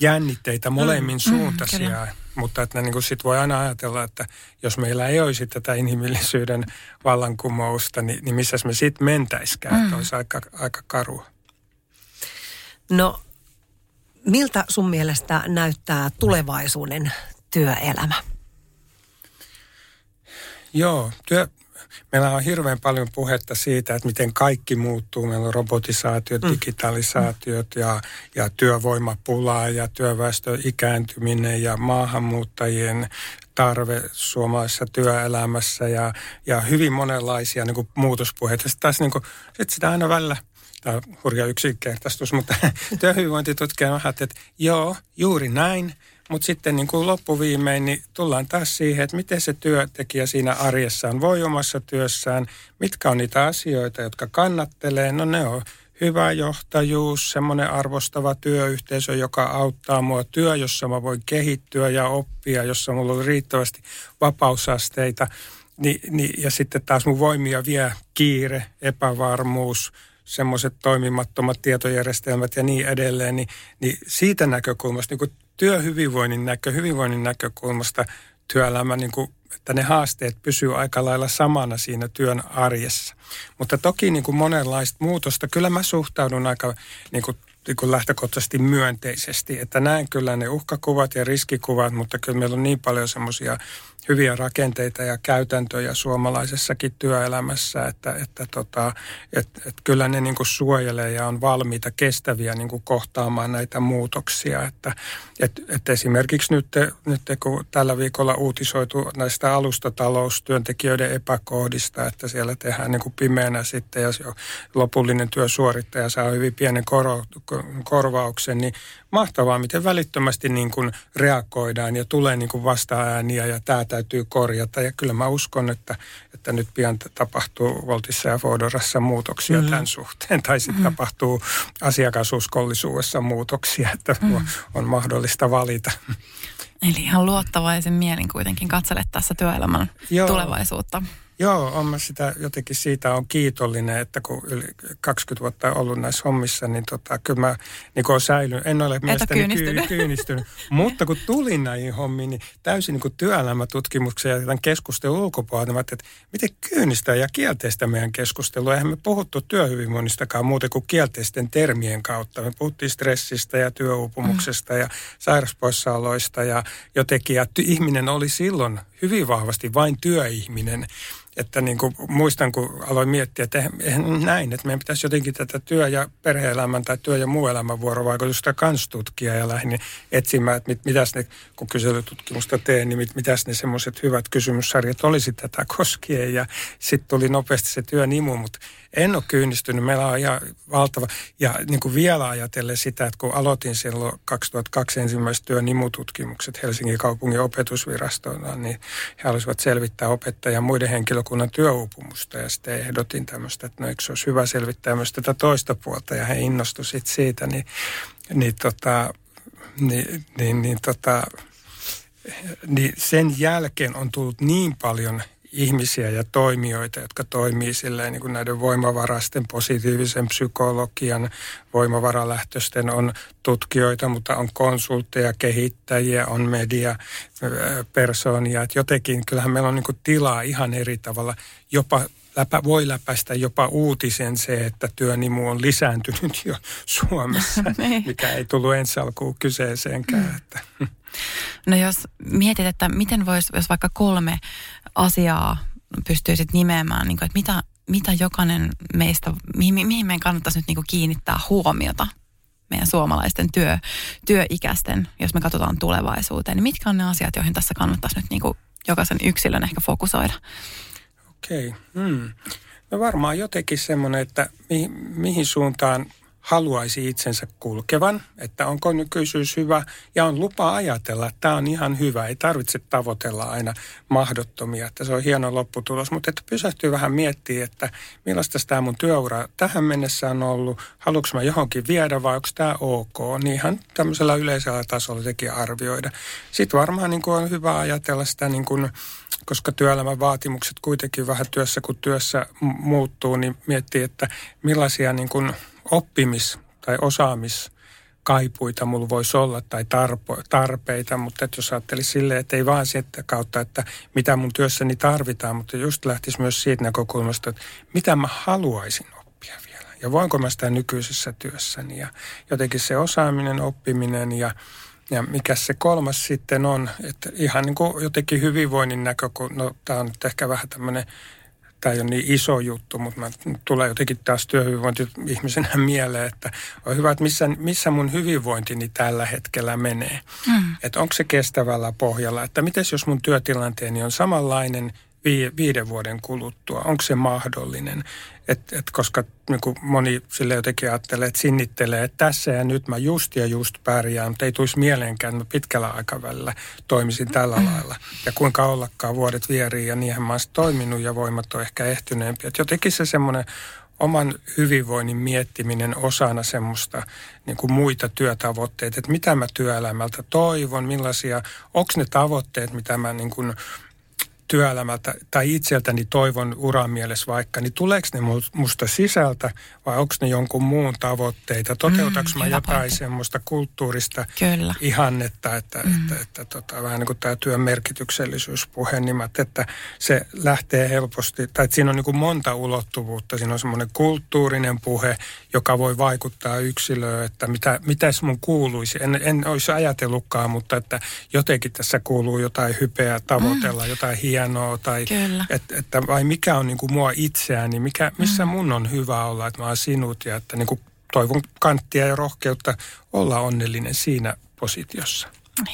S2: jännitteitä molemmin mm, suuntaisia. Mm, mutta että niin sitten voi aina ajatella, että jos meillä ei olisi tätä inhimillisyyden vallankumousta, niin, niin missä me sitten mentäisikään, mm. että olisi aika, aika karua.
S3: No, miltä sun mielestä näyttää tulevaisuuden työelämä?
S2: Joo, työ, meillä on hirveän paljon puhetta siitä, että miten kaikki muuttuu. Meillä on robotisaatiot, mm. digitalisaatiot ja, ja työvoimapulaa ja työväestön ikääntyminen ja maahanmuuttajien tarve suomalaisessa työelämässä ja, ja hyvin monenlaisia niin kuin muutospuheita. Sitten taas niin kuin, sit sitä aina välillä tämä on hurja yksinkertaistus, mutta [LAUGHS] työhyvinvointitutkija vähän, että joo, juuri näin, mutta sitten niin kuin loppuviimein niin tullaan taas siihen, että miten se työntekijä siinä arjessaan voi omassa työssään, mitkä on niitä asioita, jotka kannattelee. No ne on hyvä johtajuus, semmoinen arvostava työyhteisö, joka auttaa mua työ, jossa mä voin kehittyä ja oppia, jossa mulla on riittävästi vapausasteita. Ni, ni, ja sitten taas mun voimia vie kiire, epävarmuus, semmoiset toimimattomat tietojärjestelmät ja niin edelleen, niin, niin siitä näkökulmasta, niin kuin työhyvinvoinnin näkö, hyvinvoinnin näkökulmasta työelämä, niin kuin, että ne haasteet pysyy aika lailla samana siinä työn arjessa. Mutta toki niin kuin monenlaista muutosta, kyllä mä suhtaudun aika niin kuin niin lähtökohtaisesti myönteisesti, että näen kyllä ne uhkakuvat ja riskikuvat, mutta kyllä meillä on niin paljon semmoisia hyviä rakenteita ja käytäntöjä suomalaisessakin työelämässä, että, että tota, et, et kyllä ne niin suojelee ja on valmiita kestäviä niin kohtaamaan näitä muutoksia. Että, et, et esimerkiksi nyt, nyt kun tällä viikolla uutisoitu näistä alustataloustyöntekijöiden epäkohdista, että siellä tehdään niin pimeänä sitten ja lopullinen työsuorittaja saa hyvin pienen koro, korvauksen, niin mahtavaa, miten välittömästi niin kuin reagoidaan ja tulee niin kuin vasta-ääniä ja tämä täytyy korjata. Ja kyllä mä uskon, että, että nyt pian tapahtuu Voltissa ja Fodorassa muutoksia mm. tämän suhteen. Tai sitten mm. tapahtuu asiakasuskollisuudessa muutoksia, että mm. on mahdollista valita.
S4: Eli ihan luottavaisen mielin kuitenkin katselet tässä työelämän Joo. tulevaisuutta.
S2: Joo, on mä sitä jotenkin siitä on kiitollinen, että kun yli 20 vuotta ollut näissä hommissa, niin tota, kyllä mä niin olen säilynyt. En ole mielestäni kyynistynyt. [LAUGHS] kyynistynyt. Mutta kun tulin näihin hommiin, niin täysin niin työelämätutkimuksen ja tämän keskustelun ulkopuolelta, niin että miten kyynistä ja kielteistä meidän keskustelua. Eihän me puhuttu työhyvinvoinnistakaan muuten kuin kielteisten termien kautta. Me puhuttiin stressistä ja työuupumuksesta mm. ja sairauspoissaoloista ja jotenkin, ja ihminen oli silloin hyvin vahvasti vain työihminen että niin kuin muistan, kun aloin miettiä, että eihän näin, että meidän pitäisi jotenkin tätä työ- ja perhe-elämän tai työ- ja muu elämän vuorovaikutusta kans tutkia ja lähdin etsimään, että mit, mitäs ne, kun kyselytutkimusta teen, niin mit, mitäs ne semmoiset hyvät kysymyssarjat olisi tätä koskien. Ja sitten tuli nopeasti se työn imu, mutta en ole kyynistynyt. Meillä on ihan valtava. Ja niin kuin vielä ajatellen sitä, että kun aloitin silloin 2002 ensimmäiset työn nimututkimukset Helsingin kaupungin opetusvirastoina, niin he halusivat selvittää opettajan muiden henkilökunnan työuupumusta. Ja sitten ehdotin tämmöistä, että no eikö se olisi hyvä selvittää myös tätä toista puolta. Ja he innostuivat siitä, niin, niin, tota, niin, niin, niin, tota, niin sen jälkeen on tullut niin paljon ihmisiä ja toimijoita, jotka toimii silleen niin kuin näiden voimavarasten positiivisen psykologian voimavaralähtöisten on tutkijoita, mutta on konsultteja, kehittäjiä, on media persoonia. Että jotenkin kyllähän meillä on niin kuin tilaa ihan eri tavalla jopa läpä, voi läpäistä jopa uutisen se, että työnimu on lisääntynyt jo [LAUGHS] Suomessa, [LAUGHS] niin. mikä ei tullut ensi alkuun kyseeseenkään. Mm. Että.
S4: No jos mietit, että miten voisi, jos vaikka kolme asiaa pystyisit nimeämään, niin kuin, että mitä, mitä jokainen meistä, mihin, mihin meidän kannattaisi nyt niin kuin kiinnittää huomiota meidän suomalaisten työ, työikäisten, jos me katsotaan tulevaisuuteen, niin mitkä on ne asiat, joihin tässä kannattaisi nyt niin kuin jokaisen yksilön ehkä fokusoida?
S2: Okei. Okay. Hmm. No varmaan jotenkin semmoinen, että mihin, mihin suuntaan haluaisi itsensä kulkevan, että onko nykyisyys hyvä ja on lupa ajatella, että tämä on ihan hyvä. Ei tarvitse tavoitella aina mahdottomia, että se on hieno lopputulos, mutta että pysähtyy vähän miettimään, että millaista tämä mun työura tähän mennessä on ollut, haluanko mä johonkin viedä vai onko tämä ok, niin ihan tämmöisellä yleisellä tasolla sekin arvioida. Sitten varmaan niin kuin on hyvä ajatella sitä niin kuin, koska työelämän vaatimukset kuitenkin vähän työssä kun työssä muuttuu, niin miettii, että millaisia niin kuin oppimis- tai osaamiskaipuita mulla voisi olla tai tarpo, tarpeita, mutta että jos ajattelisi silleen, että ei vaan sieltä kautta, että mitä mun työssäni tarvitaan, mutta just lähtisi myös siitä näkökulmasta, että mitä mä haluaisin oppia vielä ja voinko mä sitä nykyisessä työssäni ja jotenkin se osaaminen, oppiminen ja ja mikä se kolmas sitten on, että ihan niin kuin jotenkin hyvinvoinnin näkökulma, no tämä on nyt ehkä vähän tämmöinen tämä ei ole niin iso juttu, mutta mä tulee jotenkin taas työhyvinvointi ihmisenä [LAUGHS] mieleen, että on hyvä, että missä, missä mun hyvinvointini tällä hetkellä menee. Mm. Että onko se kestävällä pohjalla, että miten jos mun työtilanteeni on samanlainen viiden vuoden kuluttua, onko se mahdollinen? Et, et koska niin kuin moni sille jotenkin ajattelee, että sinnittelee, että tässä ja nyt mä just ja just pärjään, mutta ei tulisi mieleenkään, että mä pitkällä aikavälillä toimisin tällä mm. lailla. Ja kuinka ollakaan vuodet vierii ja niinhän mä oon toiminut ja voimat on ehkä ehtyneempi. Et jotenkin se semmoinen oman hyvinvoinnin miettiminen osana semmoista niin kuin muita työtavoitteita, että mitä mä työelämältä toivon, millaisia, onko ne tavoitteet, mitä mä niin kuin työelämältä tai itseltäni toivon uran mielessä vaikka, niin tuleeko ne musta sisältä vai onko ne jonkun muun tavoitteita? Toteutaks mm, mä jotain pointti. semmoista kulttuurista Kyllä. ihannetta, että, mm. että, että, että tota, vähän niin kuin tämä työn merkityksellisyyspuhe, niin että se lähtee helposti, tai että siinä on niin kuin monta ulottuvuutta. Siinä on semmoinen kulttuurinen puhe, joka voi vaikuttaa yksilöön, että mitä, mitäs mun kuuluisi. En, en olisi ajatellutkaan, mutta että jotenkin tässä kuuluu jotain hypeä tavoitella, mm. jotain hienoa hienoa tai että, että vai mikä on niin kuin mua itseäni, mikä, missä mm. mun on hyvä olla, että mä oon sinut ja että niin kuin toivon kanttia ja rohkeutta olla onnellinen siinä positiossa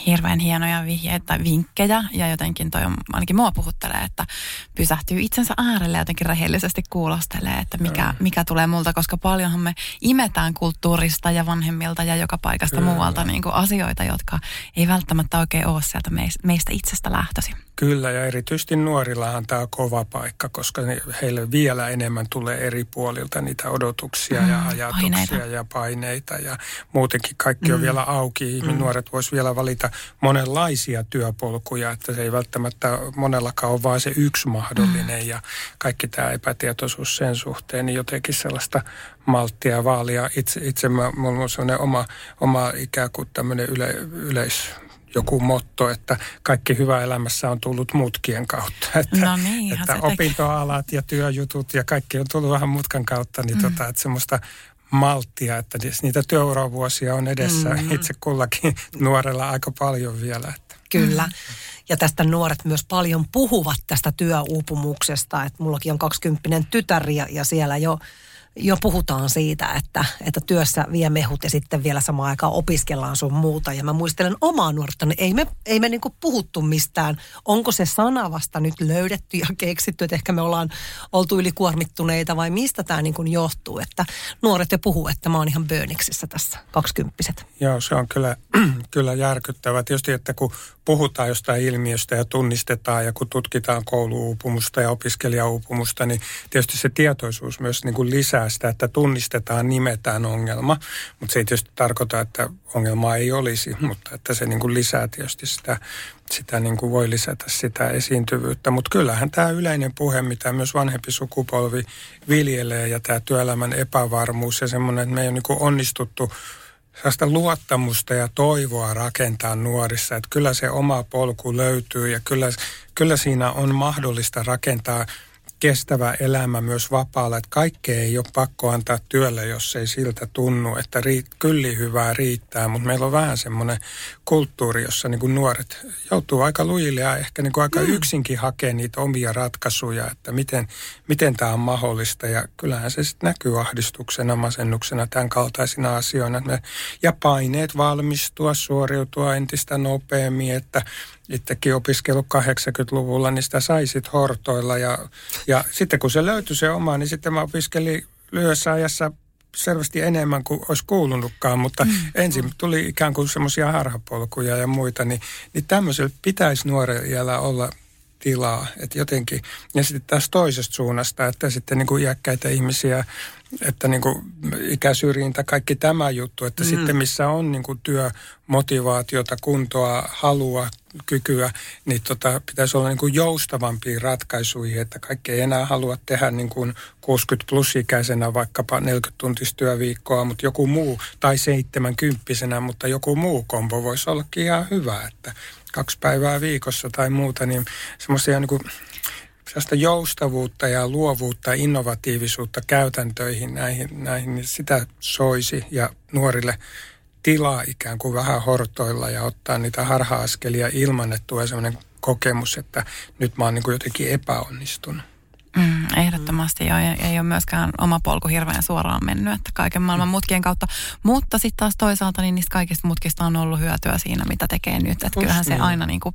S4: hirveän hienoja vihjeitä, vinkkejä ja jotenkin toi on, ainakin mua puhuttelee, että pysähtyy itsensä äärelle ja jotenkin rehellisesti kuulostelee, että mikä, mikä tulee multa, koska paljonhan me imetään kulttuurista ja vanhemmilta ja joka paikasta Kyllä. muualta niin kuin asioita, jotka ei välttämättä oikein ole sieltä meistä itsestä lähtöisin.
S2: Kyllä, ja erityisesti nuorillahan tämä on kova paikka, koska heille vielä enemmän tulee eri puolilta niitä odotuksia mm, ja ajatuksia paineita. ja paineita. Ja muutenkin kaikki on mm. vielä auki. Mm. Nuoret vois vielä valita monenlaisia työpolkuja, että se ei välttämättä monellakaan ole vain se yksi mahdollinen. Mm. Ja kaikki tämä epätietoisuus sen suhteen, niin jotenkin sellaista malttia vaalia. Itse, itse mä, mulla on sellainen oma, oma ikään kuin tämmöinen yle, yleis joku motto, että kaikki hyvä elämässä on tullut mutkien kautta. [LAUGHS] Että,
S4: no niin,
S2: että opintoalat ja työjutut ja kaikki on tullut vähän mutkan kautta, niin mm. tota, että semmoista malttia, että niitä työuravuosia on edessä mm. itse kullakin nuorella aika paljon vielä. Että.
S3: Kyllä. Ja tästä nuoret myös paljon puhuvat tästä työuupumuksesta, että mullakin on 20 tytär ja, ja siellä jo jo puhutaan siitä, että, että työssä vie mehut ja sitten vielä samaan aikaan opiskellaan sun muuta. Ja mä muistelen omaa nuorta, niin ei me, ei me niinku puhuttu mistään. Onko se sana vasta nyt löydetty ja keksitty, että ehkä me ollaan oltu ylikuormittuneita vai mistä tämä niinku johtuu, että nuoret jo puhuu, että mä oon ihan bööniksissä tässä, kaksikymppiset.
S2: Joo, se on kyllä, [CLEARS THROAT] kyllä järkyttävää. Tietysti, että kun puhutaan jostain ilmiöstä ja tunnistetaan ja kun tutkitaan kouluuupumusta ja opiskelijauupumusta, niin tietysti se tietoisuus myös niin kuin lisää sitä, että tunnistetaan, nimetään ongelma. Mutta se ei tietysti tarkoita, että ongelmaa ei olisi, mutta että se niin kuin lisää tietysti sitä, sitä niin kuin voi lisätä sitä esiintyvyyttä. Mutta kyllähän tämä yleinen puhe, mitä myös vanhempi sukupolvi viljelee ja tämä työelämän epävarmuus ja semmoinen, että me ei ole niin kuin onnistuttu sellaista luottamusta ja toivoa rakentaa nuorissa, että kyllä se oma polku löytyy ja kyllä, kyllä siinä on mahdollista rakentaa kestävä elämä myös vapaalla, että kaikkea ei ole pakko antaa työlle, jos ei siltä tunnu, että riit, kyllä hyvää riittää, mutta meillä on vähän semmoinen kulttuuri, jossa niin kuin nuoret joutuu aika lujille ja ehkä niin kuin aika mm. yksinkin hakee niitä omia ratkaisuja, että miten, miten tämä on mahdollista ja kyllähän se sitten näkyy ahdistuksena, masennuksena, tämän kaltaisina asioina ja paineet valmistua, suoriutua entistä nopeammin, että itsekin opiskellut 80-luvulla, niin sitä saisit hortoilla. Ja, ja sitten kun se löytyi se oma, niin sitten mä opiskelin lyhyessä ajassa selvästi enemmän kuin olisi kuulunutkaan, mutta mm. ensin tuli ikään kuin semmoisia harhapolkuja ja muita, niin, niin tämmöisellä pitäisi nuorella olla tilaa, että jotenkin, ja sitten taas toisesta suunnasta, että sitten niin kuin iäkkäitä ihmisiä, että niin kuin ikäsyrjintä, kaikki tämä juttu, että mm. sitten missä on niin kuin työmotivaatiota, kuntoa, halua, kykyä, niin tota, pitäisi olla niin kuin joustavampia ratkaisuja, että kaikki ei enää halua tehdä niin kuin 60 plus ikäisenä vaikkapa 40 tuntista työviikkoa, mutta joku muu, tai 70 mutta joku muu kombo voisi ollakin ihan hyvä, että kaksi päivää viikossa tai muuta, niin semmoisia niin sellaista joustavuutta ja luovuutta, innovatiivisuutta käytäntöihin näihin, näihin niin sitä soisi ja nuorille tilaa ikään kuin vähän hortoilla ja ottaa niitä harha-askelia ilman, että tulee sellainen kokemus, että nyt mä oon niin kuin jotenkin epäonnistunut.
S4: Mm, ehdottomasti joo, ei, ei ole myöskään oma polku hirveän suoraan mennyt, että kaiken maailman mutkien kautta. Mutta sitten taas toisaalta niin niistä kaikista mutkista on ollut hyötyä siinä, mitä tekee nyt. Että kyllähän niin. se aina niin kuin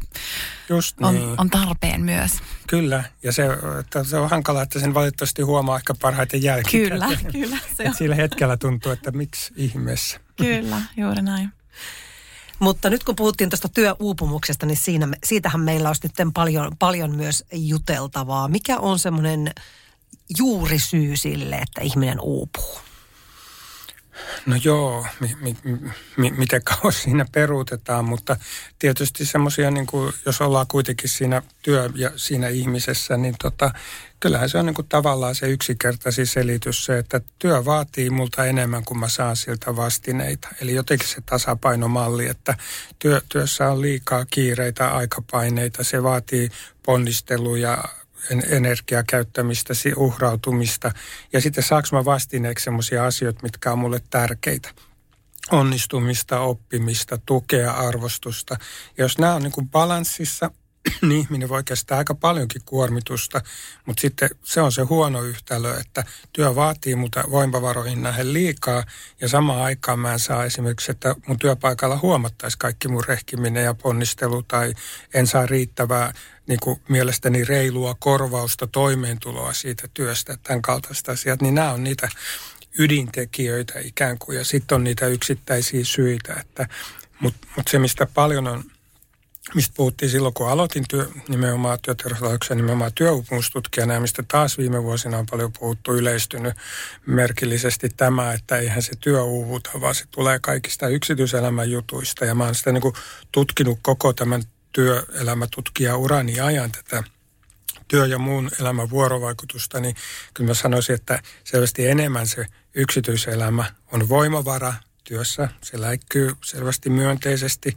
S2: Just
S4: on,
S2: niin.
S4: on tarpeen myös.
S2: Kyllä, ja se, että se on hankalaa, että sen valitettavasti huomaa ehkä parhaiten jälkikäteen.
S4: Kyllä, kyllä. Se on.
S2: Sillä hetkellä tuntuu, että miksi ihmeessä.
S4: Kyllä, juuri näin.
S3: Mutta nyt kun puhuttiin tuosta työuupumuksesta, niin siinä, siitähän meillä olisi nyt paljon, paljon myös juteltavaa. Mikä on semmoinen juurisyy sille, että ihminen uupuu?
S2: No joo, mi, mi, mi, miten kauan siinä peruutetaan, mutta tietysti semmoisia, niin jos ollaan kuitenkin siinä työ ja siinä ihmisessä, niin tota, kyllähän se on niin kuin tavallaan se yksinkertaisin selitys se, että työ vaatii multa enemmän kuin mä saan siltä vastineita. Eli jotenkin se tasapainomalli, että työ, työssä on liikaa kiireitä, aikapaineita, se vaatii ponnisteluja, energiakäyttämistä, uhrautumista ja sitten saanko mä vastineeksi sellaisia asioita, mitkä on mulle tärkeitä onnistumista, oppimista, tukea, arvostusta. Ja jos nämä on niin kuin balanssissa, [CLEARS THROAT] niin ihminen voi kestää aika paljonkin kuormitusta, mutta sitten se on se huono yhtälö, että työ vaatii mutta voimavaroihin nähden liikaa ja samaan aikaan mä en saa esimerkiksi, että mun työpaikalla huomattaisi kaikki mun rehkiminen ja ponnistelu tai en saa riittävää niin kuin mielestäni reilua korvausta, toimeentuloa siitä työstä, tämän kaltaista asiat, niin nämä on niitä ydintekijöitä ikään kuin. Ja sitten on niitä yksittäisiä syitä, että mutta mut se, mistä paljon on mistä puhuttiin silloin, kun aloitin työ, nimenomaan työterveyslaitoksen nimenomaan työuupumustutkijana, ja mistä taas viime vuosina on paljon puhuttu yleistynyt merkillisesti tämä, että eihän se työ uuvuta, vaan se tulee kaikista yksityiselämän jutuista. Ja mä oon sitä niin kuin tutkinut koko tämän työelämätutkija urani ajan tätä työ- ja muun elämän vuorovaikutusta, niin kyllä mä sanoisin, että selvästi enemmän se yksityiselämä on voimavara työssä. Se läikkyy selvästi myönteisesti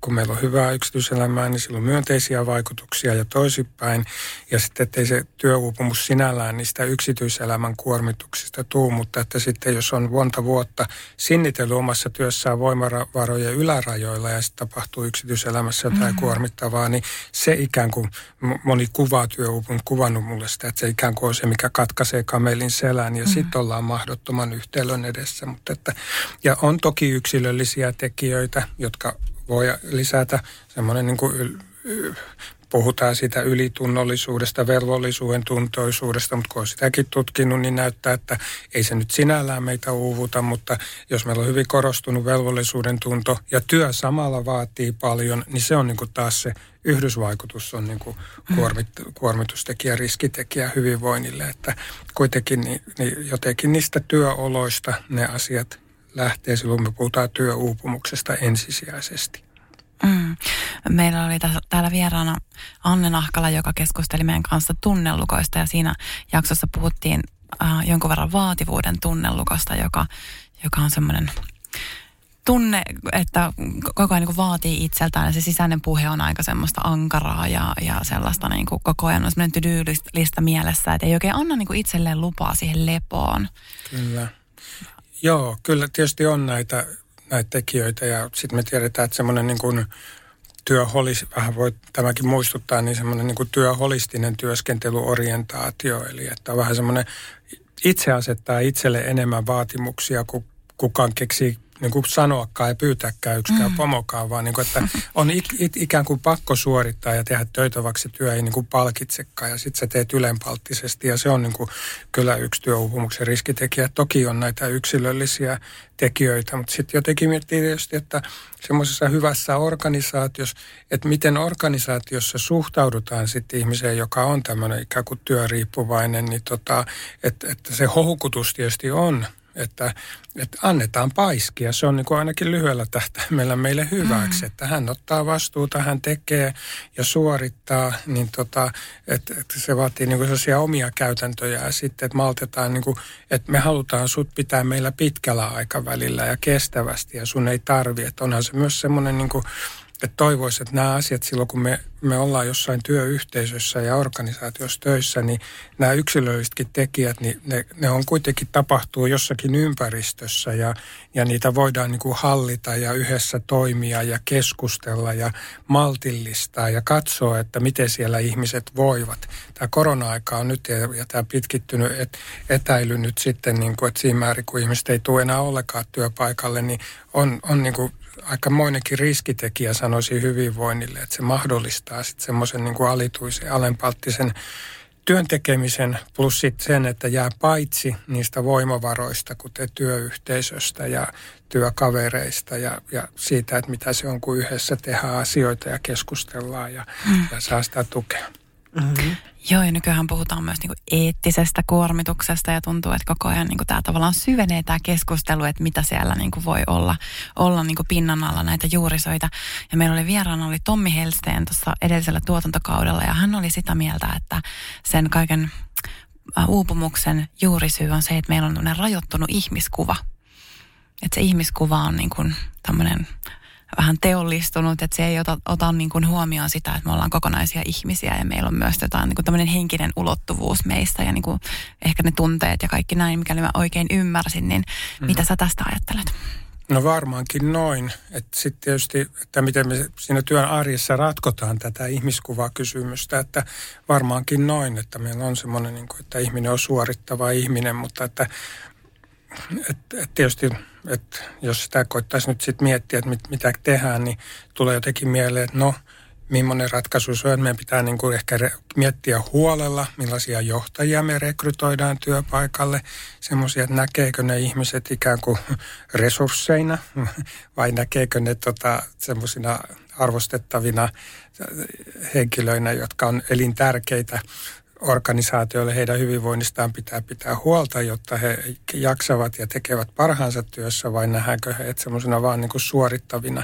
S2: kun meillä on hyvää yksityiselämää, niin sillä on myönteisiä vaikutuksia ja toisinpäin. Ja sitten ettei se työuupumus sinällään niistä yksityiselämän kuormituksista tuu, mutta että sitten jos on monta vuotta sinnitellyt omassa työssään voimavarojen ylärajoilla ja sitten tapahtuu yksityiselämässä jotain mm-hmm. kuormittavaa, niin se ikään kuin moni kuvaa työuupumus kuvannut mulle sitä, että se ikään kuin on se, mikä katkaisee kamelin selän ja mm-hmm. sitten ollaan mahdottoman yhtälön edessä. Mutta että, ja on toki yksilöllisiä tekijöitä, jotka voi lisätä semmoinen niin kuin, puhutaan siitä ylitunnollisuudesta, velvollisuuden tuntoisuudesta, mutta kun olen sitäkin tutkinut, niin näyttää, että ei se nyt sinällään meitä uuvuta, mutta jos meillä on hyvin korostunut velvollisuuden tunto ja työ samalla vaatii paljon, niin se on niin kuin taas se yhdysvaikutus on niin kuin kuormit, kuormitustekijä, riskitekijä hyvinvoinnille, että kuitenkin niin, niin jotenkin niistä työoloista ne asiat lähtee silloin, me puhutaan työuupumuksesta ensisijaisesti.
S4: Mm. Meillä oli täällä vieraana Anne Nahkala, joka keskusteli meidän kanssa tunnellukoista ja siinä jaksossa puhuttiin äh, jonkun verran vaativuuden tunnellukosta, joka, joka on semmoinen tunne, että koko ajan niin vaatii itseltään ja se sisäinen puhe on aika semmoista ankaraa ja, ja sellaista niin kuin koko ajan on semmoinen to mielessä, että ei oikein anna niin kuin itselleen lupaa siihen lepoon.
S2: Kyllä. Joo, kyllä tietysti on näitä, näitä tekijöitä ja sitten me tiedetään, että semmoinen niin kuin työholis, vähän voi tämäkin muistuttaa, niin semmoinen niin kuin työholistinen työskentelyorientaatio, eli että on vähän semmoinen itse asettaa itselle enemmän vaatimuksia kuin kukaan keksii niin kuin sanoakaan ja pyytääkään yksikään mm. pomokaan, vaan niin kuin, että on ik, ik, ikään kuin pakko suorittaa ja tehdä töitä, vaikka se työ ei niin kuin palkitsekaan. Ja sitten sä teet ylenpalttisesti ja se on niin kuin kyllä yksi työuupumuksen riskitekijä. Toki on näitä yksilöllisiä tekijöitä, mutta sitten jotenkin miettii tietysti, että semmoisessa hyvässä organisaatiossa, että miten organisaatiossa suhtaudutaan sitten ihmiseen, joka on tämmöinen ikään kuin työriippuvainen, niin tota, että, että se houkutus tietysti on että, että annetaan paiskia. Se on niin kuin ainakin lyhyellä tähtäimellä meille hyväksi, mm. että hän ottaa vastuuta, hän tekee ja suorittaa, niin tota, että, että se vaatii niin kuin sellaisia omia käytäntöjä ja sitten, että maltetaan, niin kuin, että me halutaan sut pitää meillä pitkällä aikavälillä ja kestävästi ja sun ei tarvi, että onhan se myös semmoinen niin kuin, että toivoisi, että nämä asiat silloin, kun me, me ollaan jossain työyhteisössä ja organisaatiossa töissä, niin nämä yksilöllisetkin tekijät, niin ne, ne on kuitenkin tapahtuu jossakin ympäristössä ja, ja niitä voidaan niin kuin hallita ja yhdessä toimia ja keskustella ja maltillistaa ja katsoa, että miten siellä ihmiset voivat. Tämä korona-aika on nyt ja, ja tämä pitkittynyt et, etäily nyt sitten, niin kuin, että siinä määrin, kun ihmiset ei tule enää ollenkaan työpaikalle, niin on, on niin kuin aikamoinenkin riskitekijä sanoisin hyvinvoinnille, että se mahdollistaa sitten semmoisen niin kuin alituisen, alenpalttisen työn tekemisen plus sitten sen, että jää paitsi niistä voimavaroista, kuten työyhteisöstä ja työkavereista ja, ja siitä, että mitä se on, kun yhdessä tehdään asioita ja keskustellaan ja, mm. ja saa sitä tukea.
S4: Mm-hmm. Joo, ja nykyään puhutaan myös niin kuin eettisestä kuormituksesta ja tuntuu, että koko ajan niin kuin tämä tavallaan syvenee tämä keskustelu, että mitä siellä niin kuin voi olla, olla niin kuin pinnan alla näitä juurisoita. Ja meillä oli vieraana oli Tommi Helsteen tuossa edellisellä tuotantokaudella ja hän oli sitä mieltä, että sen kaiken uupumuksen juurisyy on se, että meillä on rajoittunut ihmiskuva. Että se ihmiskuva on niin kuin tämmöinen vähän teollistunut, että se ei ota, ota niin kuin huomioon sitä, että me ollaan kokonaisia ihmisiä ja meillä on myös jotain niin kuin henkinen ulottuvuus meistä ja niin kuin ehkä ne tunteet ja kaikki näin, mikäli mä oikein ymmärsin, niin mm. mitä sä tästä ajattelet?
S2: No varmaankin noin. Että sitten tietysti, että miten me siinä työn arjessa ratkotaan tätä ihmiskuvakysymystä, että varmaankin noin, että meillä on semmoinen, niin kuin, että ihminen on suorittava ihminen, mutta että, että, että tietysti että jos sitä koittaisi nyt sitten miettiä, että mit, mitä tehdään, niin tulee jotenkin mieleen, että no, millainen ratkaisu se on. Meidän pitää niin kuin ehkä re- miettiä huolella, millaisia johtajia me rekrytoidaan työpaikalle. Semmoisia, että näkeekö ne ihmiset ikään kuin resursseina vai näkeekö ne tota, semmoisina arvostettavina henkilöinä, jotka on elintärkeitä organisaatioille heidän hyvinvoinnistaan pitää pitää huolta, jotta he jaksavat ja tekevät parhaansa työssä, vai nähdäänkö he että semmoisena vaan niin kuin suorittavina?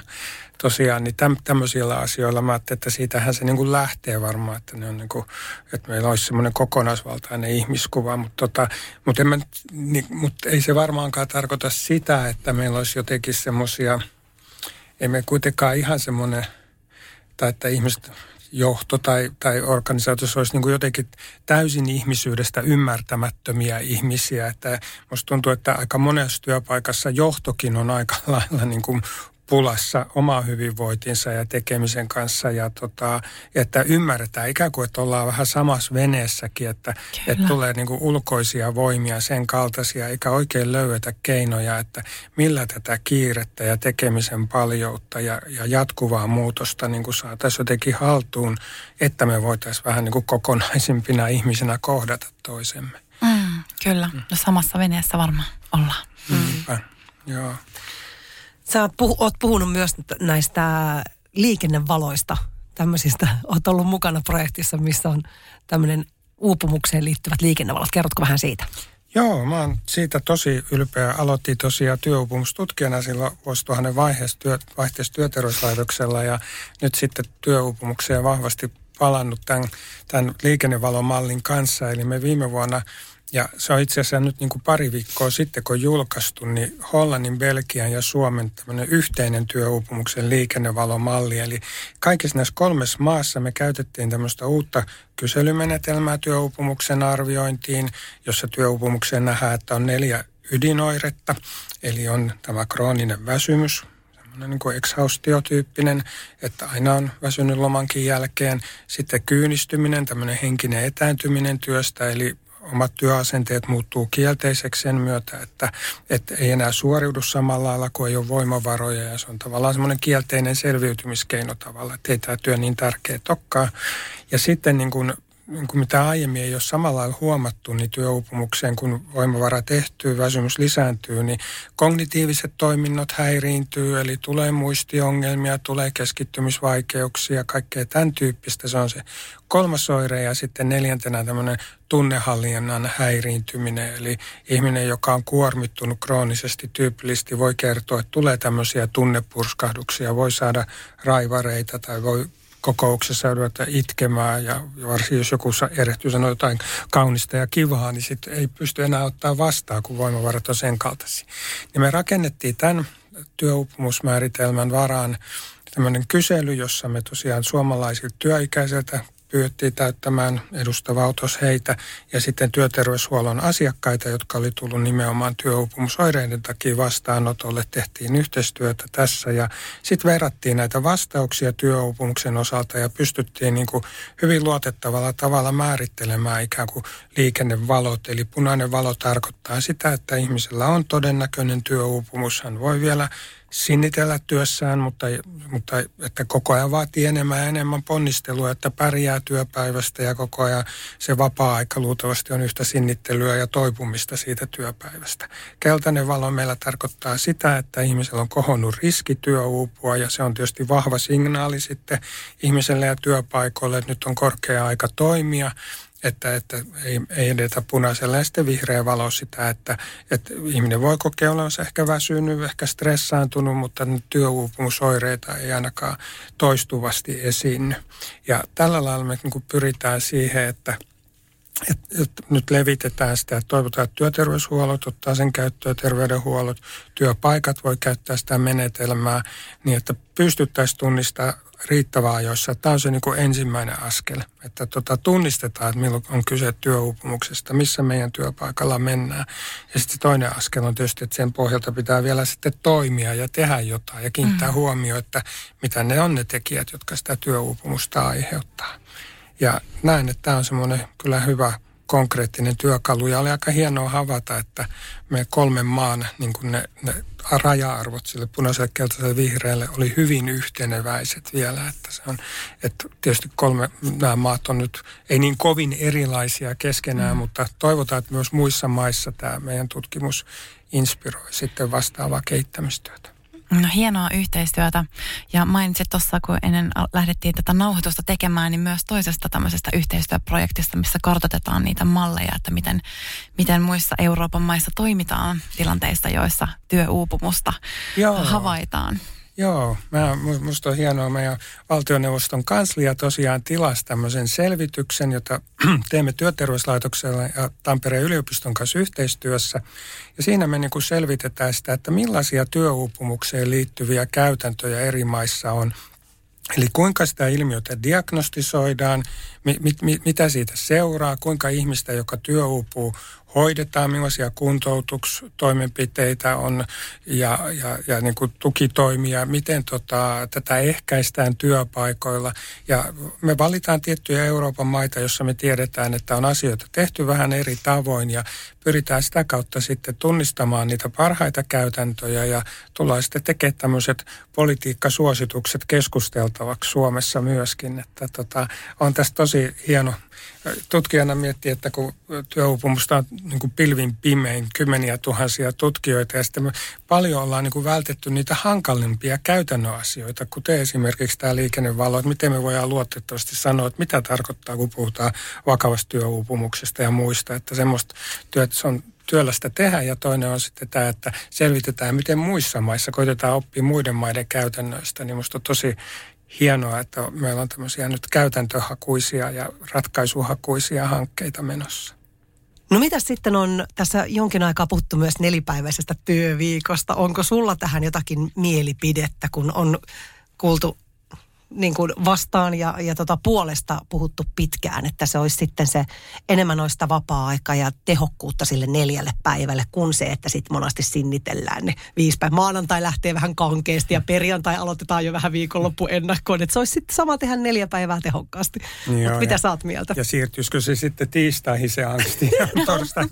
S2: Tosiaan, niin täm, tämmöisillä asioilla mä ajattelin, että siitähän se niin kuin lähtee varmaan, että, ne on niin kuin, että meillä olisi semmoinen kokonaisvaltainen ihmiskuva, mutta, tota, mutta, en niin, mutta ei se varmaankaan tarkoita sitä, että meillä olisi jotenkin semmoisia, ei me kuitenkaan ihan semmoinen, tai että ihmiset johto tai, tai organisaatiossa olisi niin kuin jotenkin täysin ihmisyydestä ymmärtämättömiä ihmisiä. Että musta tuntuu, että aika monessa työpaikassa johtokin on aika lailla niin kuin pulassa oma hyvinvointinsa ja tekemisen kanssa ja tota, että ymmärretään ikään kuin, että ollaan vähän samassa veneessäkin, että, että tulee niin ulkoisia voimia sen kaltaisia, eikä oikein löydetä keinoja, että millä tätä kiirettä ja tekemisen paljoutta ja, ja jatkuvaa muutosta niin kuin saataisiin jotenkin haltuun, että me voitaisiin vähän niin kuin kokonaisimpina ihmisinä kohdata toisemme.
S4: Mm, kyllä, no samassa veneessä varmaan ollaan.
S2: Mm. Joo.
S3: Sä oot, puh- oot puhunut myös näistä liikennevaloista, tämmöisistä. Oot ollut mukana projektissa, missä on tämmöinen uupumukseen liittyvät liikennevalot. Kerrotko vähän siitä?
S2: Joo, mä oon siitä tosi ylpeä. Aloitin tosiaan työuupumustutkijana silloin vuosituhannen vaiheessa, työ, vaihteessa työterveyslaitoksella ja nyt sitten työuupumukseen vahvasti palannut tämän, tämän liikennevalomallin kanssa. Eli me viime vuonna ja se on itse asiassa nyt niin kuin pari viikkoa sitten, kun julkaistu, niin Hollannin, Belgian ja Suomen tämmöinen yhteinen työuupumuksen liikennevalomalli. Eli kaikissa näissä kolmessa maassa me käytettiin tämmöistä uutta kyselymenetelmää työuupumuksen arviointiin, jossa työuupumukseen nähdään, että on neljä ydinoiretta. Eli on tämä krooninen väsymys, semmoinen niin kuin exhaustiotyyppinen, että aina on väsynyt lomankin jälkeen. Sitten kyynistyminen, tämmöinen henkinen etääntyminen työstä, eli omat työasenteet muuttuu kielteiseksi sen myötä, että, että ei enää suoriudu samalla lailla, kun ei ole voimavaroja ja se on tavallaan semmoinen kielteinen selviytymiskeino tavalla, että ei tämä työ niin tärkeä tokkaa. Ja sitten niin kuin kuin mitä aiemmin ei ole samalla lailla huomattu, niin työuupumukseen, kun voimavara tehtyy, väsymys lisääntyy, niin kognitiiviset toiminnot häiriintyy, eli tulee muistiongelmia, tulee keskittymisvaikeuksia, kaikkea tämän tyyppistä. Se on se kolmas oire ja sitten neljäntenä tämmöinen tunnehallinnan häiriintyminen, eli ihminen, joka on kuormittunut kroonisesti tyypillisesti, voi kertoa, että tulee tämmöisiä tunnepurskahduksia, voi saada raivareita tai voi kokouksessa ruveta itkemään ja varsinkin jos joku erehtyy sanoa jotain kaunista ja kivaa, niin sitten ei pysty enää ottaa vastaan, kun voimavarat on sen kaltaisia. Niin me rakennettiin tämän työupumusmääritelmän varaan tämmöinen kysely, jossa me tosiaan suomalaisilta työikäiseltä pyydettiin täyttämään edustava autos heitä ja sitten työterveyshuollon asiakkaita, jotka oli tullut nimenomaan työuupumusoireiden takia vastaanotolle. Tehtiin yhteistyötä tässä ja sitten verrattiin näitä vastauksia työuupumuksen osalta ja pystyttiin niin kuin hyvin luotettavalla tavalla määrittelemään ikään kuin liikennevalot. Eli punainen valo tarkoittaa sitä, että ihmisellä on todennäköinen työuupumus. Hän voi vielä sinnitellä työssään, mutta, mutta että koko ajan vaatii enemmän ja enemmän ponnistelua, että pärjää työpäivästä ja koko ajan se vapaa-aika luultavasti on yhtä sinnittelyä ja toipumista siitä työpäivästä. Keltainen valo meillä tarkoittaa sitä, että ihmisellä on kohonnut riski työuupua ja se on tietysti vahva signaali sitten ihmiselle ja työpaikoille, että nyt on korkea aika toimia että, että ei, ei edetä punaisella ja sitten vihreä valo sitä, että, että ihminen voi kokea olevansa ehkä väsynyt, ehkä stressaantunut, mutta työuupumusoireita ei ainakaan toistuvasti esiinny. Ja tällä lailla me niin pyritään siihen, että – että et nyt levitetään sitä, että toivotaan, että työterveyshuollot ottaa sen käyttöön, terveydenhuollot, työpaikat voi käyttää sitä menetelmää niin, että pystyttäisiin tunnistamaan riittävää ajoissa. Tämä on se niin kuin ensimmäinen askel, että tota, tunnistetaan, että milloin on kyse työuupumuksesta, missä meidän työpaikalla mennään. Ja sitten toinen askel on tietysti, että sen pohjalta pitää vielä sitten toimia ja tehdä jotain ja kiinnittää mm. huomioon, että mitä ne on ne tekijät, jotka sitä työuupumusta aiheuttaa. Ja näen, että tämä on semmoinen kyllä hyvä konkreettinen työkalu ja oli aika hienoa havaita, että me kolmen maan niin kuin ne, ne raja-arvot sille punaiselle, keltaiselle, vihreälle oli hyvin yhteneväiset vielä. Että se on, että tietysti kolme, nämä maat on nyt ei niin kovin erilaisia keskenään, mm. mutta toivotaan, että myös muissa maissa tämä meidän tutkimus inspiroi sitten vastaavaa kehittämistyötä.
S4: No hienoa yhteistyötä. Ja mainitsit tuossa, kun ennen lähdettiin tätä nauhoitusta tekemään, niin myös toisesta tämmöisestä yhteistyöprojektista, missä kartoitetaan niitä malleja, että miten, miten muissa Euroopan maissa toimitaan tilanteissa, joissa työuupumusta Joo. havaitaan.
S2: Joo, mä, musta on hienoa. Meidän valtioneuvoston kanslia tosiaan tilasi tämmöisen selvityksen, jota [CLEARS THROAT] teemme työterveyslaitoksella ja Tampereen yliopiston kanssa yhteistyössä. Ja siinä me niin kuin selvitetään sitä, että millaisia työuupumukseen liittyviä käytäntöjä eri maissa on. Eli kuinka sitä ilmiötä diagnostisoidaan, mit, mit, mitä siitä seuraa, kuinka ihmistä, joka työuupuu, hoidetaan, millaisia kuntoutustoimenpiteitä on ja, ja, ja niin kuin tukitoimia, miten tota, tätä ehkäistään työpaikoilla. Ja me valitaan tiettyjä Euroopan maita, jossa me tiedetään, että on asioita tehty vähän eri tavoin ja pyritään sitä kautta sitten tunnistamaan niitä parhaita käytäntöjä ja tullaan sitten tekemään tämmöiset politiikkasuositukset keskusteltavaksi Suomessa myöskin. Että tota, on tässä tosi hieno. Tutkijana miettiä, että kun työuupumusta on niin kuin pilvin pimein kymmeniä tuhansia tutkijoita ja sitten paljon ollaan niin kuin vältetty niitä hankalimpia käytännön asioita, kuten esimerkiksi tämä liikennevalo, että miten me voidaan luotettavasti sanoa, että mitä tarkoittaa, kun puhutaan vakavasta työuupumuksesta ja muista, että semmoista työtä se on työlästä tehdä ja toinen on sitten tämä, että selvitetään, miten muissa maissa koitetaan oppia muiden maiden käytännöistä, niin minusta on tosi hienoa, että meillä on tämmöisiä nyt käytäntöhakuisia ja ratkaisuhakuisia hankkeita menossa.
S3: No mitä sitten on tässä jonkin aikaa puhuttu myös nelipäiväisestä työviikosta. Onko sulla tähän jotakin mielipidettä, kun on kuultu niin kuin vastaan ja, ja tota puolesta puhuttu pitkään, että se olisi sitten se enemmän noista vapaa-aikaa ja tehokkuutta sille neljälle päivälle, kuin se, että sitten monasti sinnitellään ne viisi päivää. Maanantai lähtee vähän kankeasti ja perjantai aloitetaan jo vähän viikonloppu ennakkoon, että se olisi sitten sama tehdä neljä päivää tehokkaasti. Niin Mutta mitä ja, sä oot mieltä?
S2: Ja siirtyisikö se sitten tiistaihin se angsti ja [LAUGHS] torstai?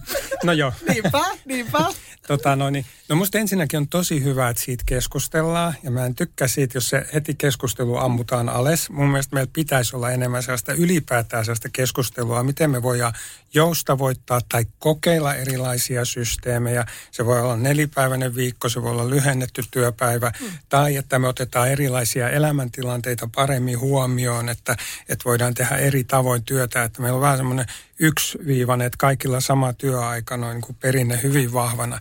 S2: No joo.
S3: niinpä, niinpä.
S2: tota, no, niin, no musta ensinnäkin on tosi hyvä, että siitä keskustellaan ja mä en tykkää siitä, jos se heti keskustelu ammutaan alas. Mun mielestä meillä pitäisi olla enemmän sellaista ylipäätään sellaista keskustelua, miten me voidaan joustavoittaa tai kokeilla erilaisia systeemejä. Se voi olla nelipäiväinen viikko, se voi olla lyhennetty työpäivä mm. tai että me otetaan erilaisia elämäntilanteita paremmin huomioon, että, että voidaan tehdä eri tavoin työtä. Että meillä on vähän semmoinen yksiviivainen, että kaikilla sama työaika noin niin kuin perinne hyvin vahvana.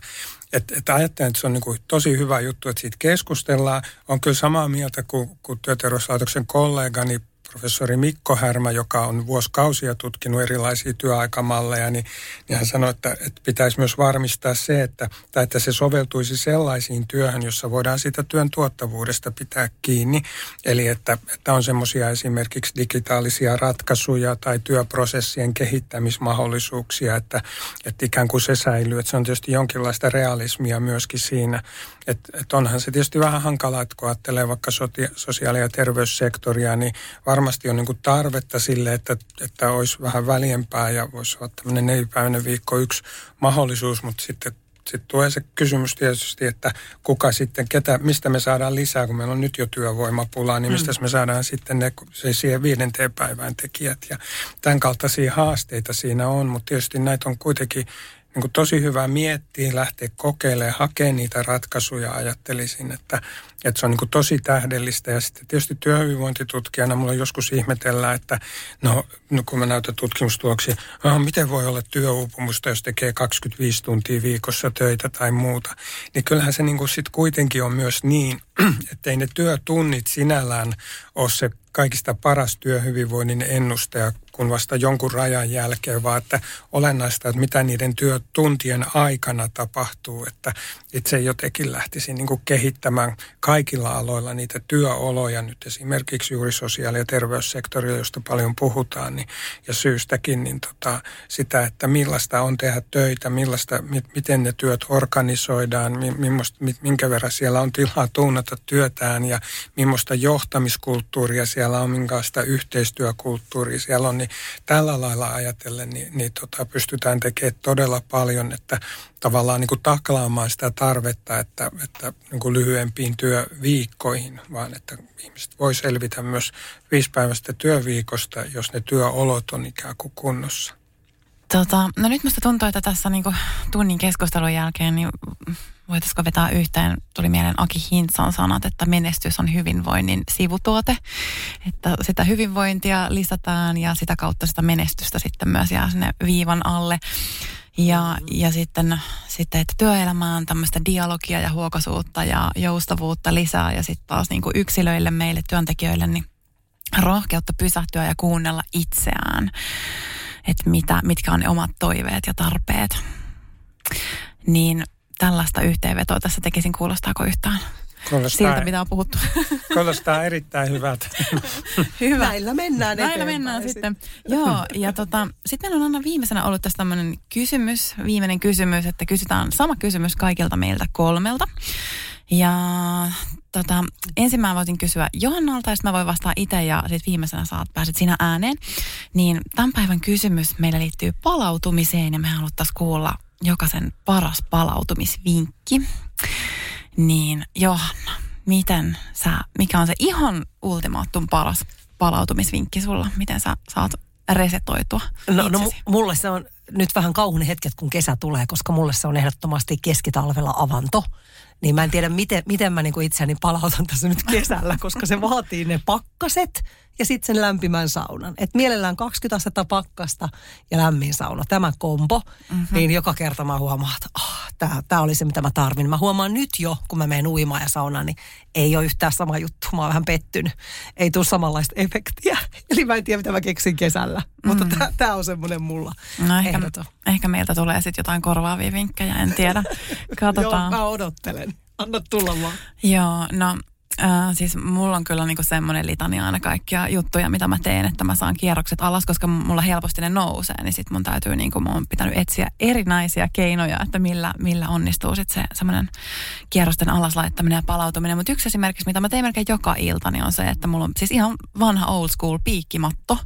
S2: Että et ajattelen, että se on niin kuin tosi hyvä juttu, että siitä keskustellaan. On kyllä samaa mieltä kuin, kuin työterveyslaitoksen kollegani professori Mikko Härmä, joka on vuosikausia tutkinut erilaisia työaikamalleja, niin, niin hän sanoi, että, että pitäisi myös varmistaa se, että, tai että se soveltuisi sellaisiin työhön, jossa voidaan sitä työn tuottavuudesta pitää kiinni. Eli että, että on semmoisia esimerkiksi digitaalisia ratkaisuja tai työprosessien kehittämismahdollisuuksia, että, että ikään kuin se säilyy. Että se on tietysti jonkinlaista realismia myöskin siinä, että, että onhan se tietysti vähän hankalaa, että kun ajattelee vaikka sosiaali- ja terveyssektoria, niin varmasti on niin tarvetta sille, että, että olisi vähän väljempää ja voisi olla tämmöinen nelipäiväinen viikko yksi mahdollisuus, mutta sitten sitten tulee se kysymys tietysti, että kuka sitten, ketä, mistä me saadaan lisää, kun meillä on nyt jo työvoimapulaa, niin mistä mm. me saadaan sitten ne se siihen viidenteen päivään tekijät. Ja tämän kaltaisia haasteita siinä on, mutta tietysti näitä on kuitenkin niin kuin tosi hyvä miettiä, lähteä kokeilemaan, hakea niitä ratkaisuja. Ajattelisin, että, että se on niin kuin tosi tähdellistä. Ja sitten tietysti työhyvinvointitutkijana mulla joskus ihmetellään, että no, no kun mä näytän tutkimustuloksia, ah, miten voi olla työuupumusta, jos tekee 25 tuntia viikossa töitä tai muuta. Niin kyllähän se niin kuin sit kuitenkin on myös niin, [CLEARS THROAT] että ei ne työtunnit sinällään ole se kaikista paras työhyvinvoinnin ennustaja kuin vasta jonkun rajan jälkeen, vaan että olennaista, että mitä niiden työtuntien aikana tapahtuu, että itse jotenkin lähtisin niin kuin kehittämään kaikilla aloilla niitä työoloja. Nyt esimerkiksi juuri sosiaali- ja terveyssektorilla, josta paljon puhutaan, niin, ja syystäkin, niin tota, sitä, että millaista on tehdä töitä, millaista, mit, miten ne työt organisoidaan, mi, minkä verran siellä on tilaa tuunata työtään ja millaista johtamiskulttuuria siellä on, minkälaista yhteistyökulttuuria siellä on, niin tällä lailla ajatellen niin, niin tota, pystytään tekemään todella paljon, että tavallaan niin kuin taklaamaan sitä tarvetta, että, että niin kuin lyhyempiin työviikkoihin, vaan että ihmiset voi selvitä myös viisipäiväistä työviikosta, jos ne työolot on ikään kuin kunnossa.
S4: Tota, no nyt musta tuntuu, että tässä niin kuin tunnin keskustelun jälkeen niin voitaisiko vetää yhteen, tuli mieleen Aki Hintsan sanat, että menestys on hyvinvoinnin sivutuote. Että sitä hyvinvointia lisätään ja sitä kautta sitä menestystä sitten myös jää sinne viivan alle. Ja, ja sitten, sitten, että työelämään tämmöistä dialogia ja huokosuutta ja joustavuutta lisää ja sitten taas niin kuin yksilöille, meille työntekijöille, niin rohkeutta pysähtyä ja kuunnella itseään, että mitä, mitkä on ne omat toiveet ja tarpeet. Niin tällaista yhteenvetoa tässä tekisin, kuulostaako yhtään? Kuulostaa, siltä, mitä on puhuttu. [LAUGHS]
S2: Kuulostaa erittäin hyvältä. [LAUGHS]
S3: Hyvä. Näillä mennään
S4: Näillä mennään sitten. Joo, ja tota, sitten meillä on aina viimeisenä ollut tässä tämmöinen kysymys, viimeinen kysymys, että kysytään sama kysymys kaikilta meiltä kolmelta. Ja tota, ensin mä voisin kysyä Johannalta, ja sitten mä voin vastaa itse, ja sitten viimeisenä saat, pääset sinä ääneen. Niin tämän päivän kysymys meillä liittyy palautumiseen, ja me haluttaisiin kuulla jokaisen paras palautumisvinkki. Niin Johanna, miten sä, mikä on se ihan ultimaattum paras palautumisvinkki sulla? Miten sä saat resetoitua
S3: no, no mulle se on nyt vähän kauhun hetket, kun kesä tulee, koska mulle se on ehdottomasti keskitalvella avanto. Niin mä en tiedä, miten, miten mä niinku itseäni palautan tässä nyt kesällä, koska se vaatii ne pakkaset ja sitten sen lämpimän saunan. Et mielellään 20 astetta pakkasta ja lämmin sauna. Tämä kombo, mm-hmm. niin joka kerta mä huomaan, että oh, tämä oli se, mitä mä tarvin. Mä huomaan nyt jo, kun mä menen uimaan ja saunaan, niin ei ole yhtään sama juttu. Mä oon vähän pettynyt. Ei tule samanlaista efektiä. [LAUGHS] Eli mä en tiedä, mitä mä keksin kesällä. Mm. Mutta tämä on semmoinen mulla
S4: no ehkä, ehkä meiltä tulee sitten jotain korvaavia vinkkejä, en tiedä. [LAUGHS] Katsotaan.
S3: Joo, mä odottelen. Anna tulla vaan.
S4: Joo, no Äh, siis mulla on kyllä niinku semmoinen litania aina kaikkia juttuja, mitä mä teen, että mä saan kierrokset alas, koska mulla helposti ne nousee, niin sit mun täytyy, niinku, mun on pitänyt etsiä erinäisiä keinoja, että millä, millä onnistuu sit se semmoinen kierrosten alas laittaminen ja palautuminen. Mutta yksi esimerkiksi, mitä mä teen melkein joka ilta, niin on se, että mulla on siis ihan vanha old school piikkimatto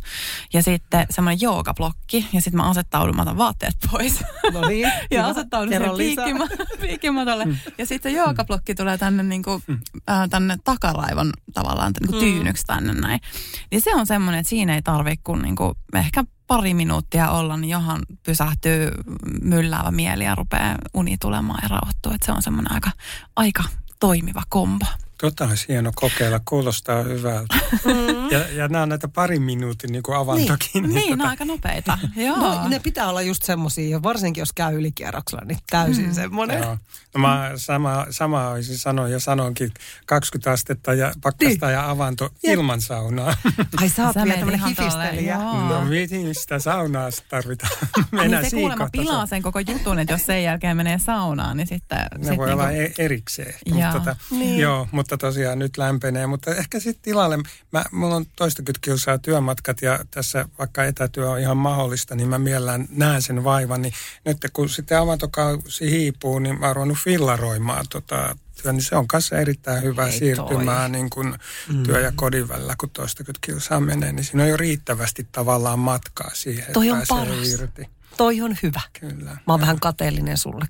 S4: ja sitten semmoinen joogablokki ja sitten mä asettaudun, mä otan vaatteet pois.
S3: No niin. [LAUGHS]
S4: ja asettaudun sen piikkima- piikkimatolle. Mm. Ja sitten joogablokki tulee tänne, niinku, äh, tänne takaraivon tavallaan niin kuin tyynyksi tänne näin. Niin se on semmoinen, että siinä ei tarvitse kuin, niin kuin ehkä pari minuuttia olla, niin johan pysähtyy mylläävä mieli ja rupeaa uni tulemaan ja rauhoittua. Että se on semmoinen aika, aika toimiva kombo.
S2: Tota olisi hieno kokeilla, kuulostaa hyvältä. Mm. Ja, ja nämä on näitä parin minuutin niin kuin avantokin.
S4: Niin,
S2: niin,
S4: niin
S2: tota...
S4: aika nopeita. [LAUGHS] Joo.
S3: No, ne pitää olla just semmoisia, varsinkin jos käy ylikierroksella, niin täysin mm. semmoinen.
S2: Joo. No mä sama, sama olisin sanoa ja sanonkin 20 astetta ja pakkasta niin. ja avanto ja. ilman saunaa. [LAUGHS]
S3: Ai sä oot vielä tämmöinen hifistelijä.
S2: No mistä saunaa tarvitaan? [LAUGHS]
S4: Mennään niin se kuulemma pilaa sen koko jutun, että jos sen jälkeen menee saunaan, niin sitten...
S2: Ne
S4: sit
S2: voi
S4: niinku...
S2: olla e- erikseen. Mutta, tota, niin. Joo, mutta tosiaan nyt lämpenee. Mutta ehkä sitten tilalle, mä, mulla on toistakymmentä kilsaa työmatkat ja tässä vaikka etätyö on ihan mahdollista, niin mä mielellään näen sen vaivan. Niin nyt kun sitten avantokausi hiipuu, niin mä oon ruvennut fillaroimaan tota, työ, niin se on kanssa erittäin hyvä Ei siirtymää niin kuin mm. työ ja kodin välillä, kun toistakymmentä kilsaa menee, niin siinä on jo riittävästi tavallaan matkaa siihen,
S3: Toi on paras. irti. Toi on hyvä. Kyllä. Mä oon vähän kateellinen sulle.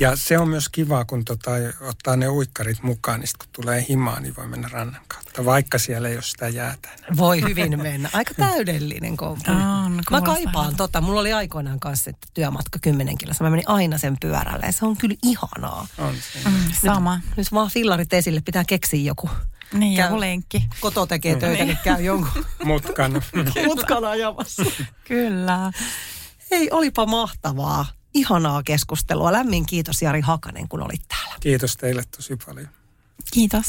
S2: Ja se on myös kiva, kun tota, ottaa ne uikkarit mukaan, niin kun tulee himaa, niin voi mennä rannan kautta, vaikka siellä ei ole sitä jäätä.
S3: Voi hyvin mennä. Aika täydellinen kompo. Mä kaipaan tota. Mulla oli aikoinaan kanssa että työmatka 10 kilossa. Mä menin aina sen pyörälle ja se on kyllä ihanaa.
S2: On
S4: mm, sama.
S3: Nyt, nyt vaan fillarit esille, pitää keksiä joku.
S4: Niin, käy, joku lenkki.
S3: Koto tekee töitä, niin käy jonkun
S2: mutkan. [LAUGHS]
S3: mutkan ajamassa.
S4: Kyllä.
S3: Hei, olipa mahtavaa. Ihanaa keskustelua. Lämmin kiitos Jari Hakanen, kun olit täällä.
S2: Kiitos teille tosi paljon.
S4: Kiitos.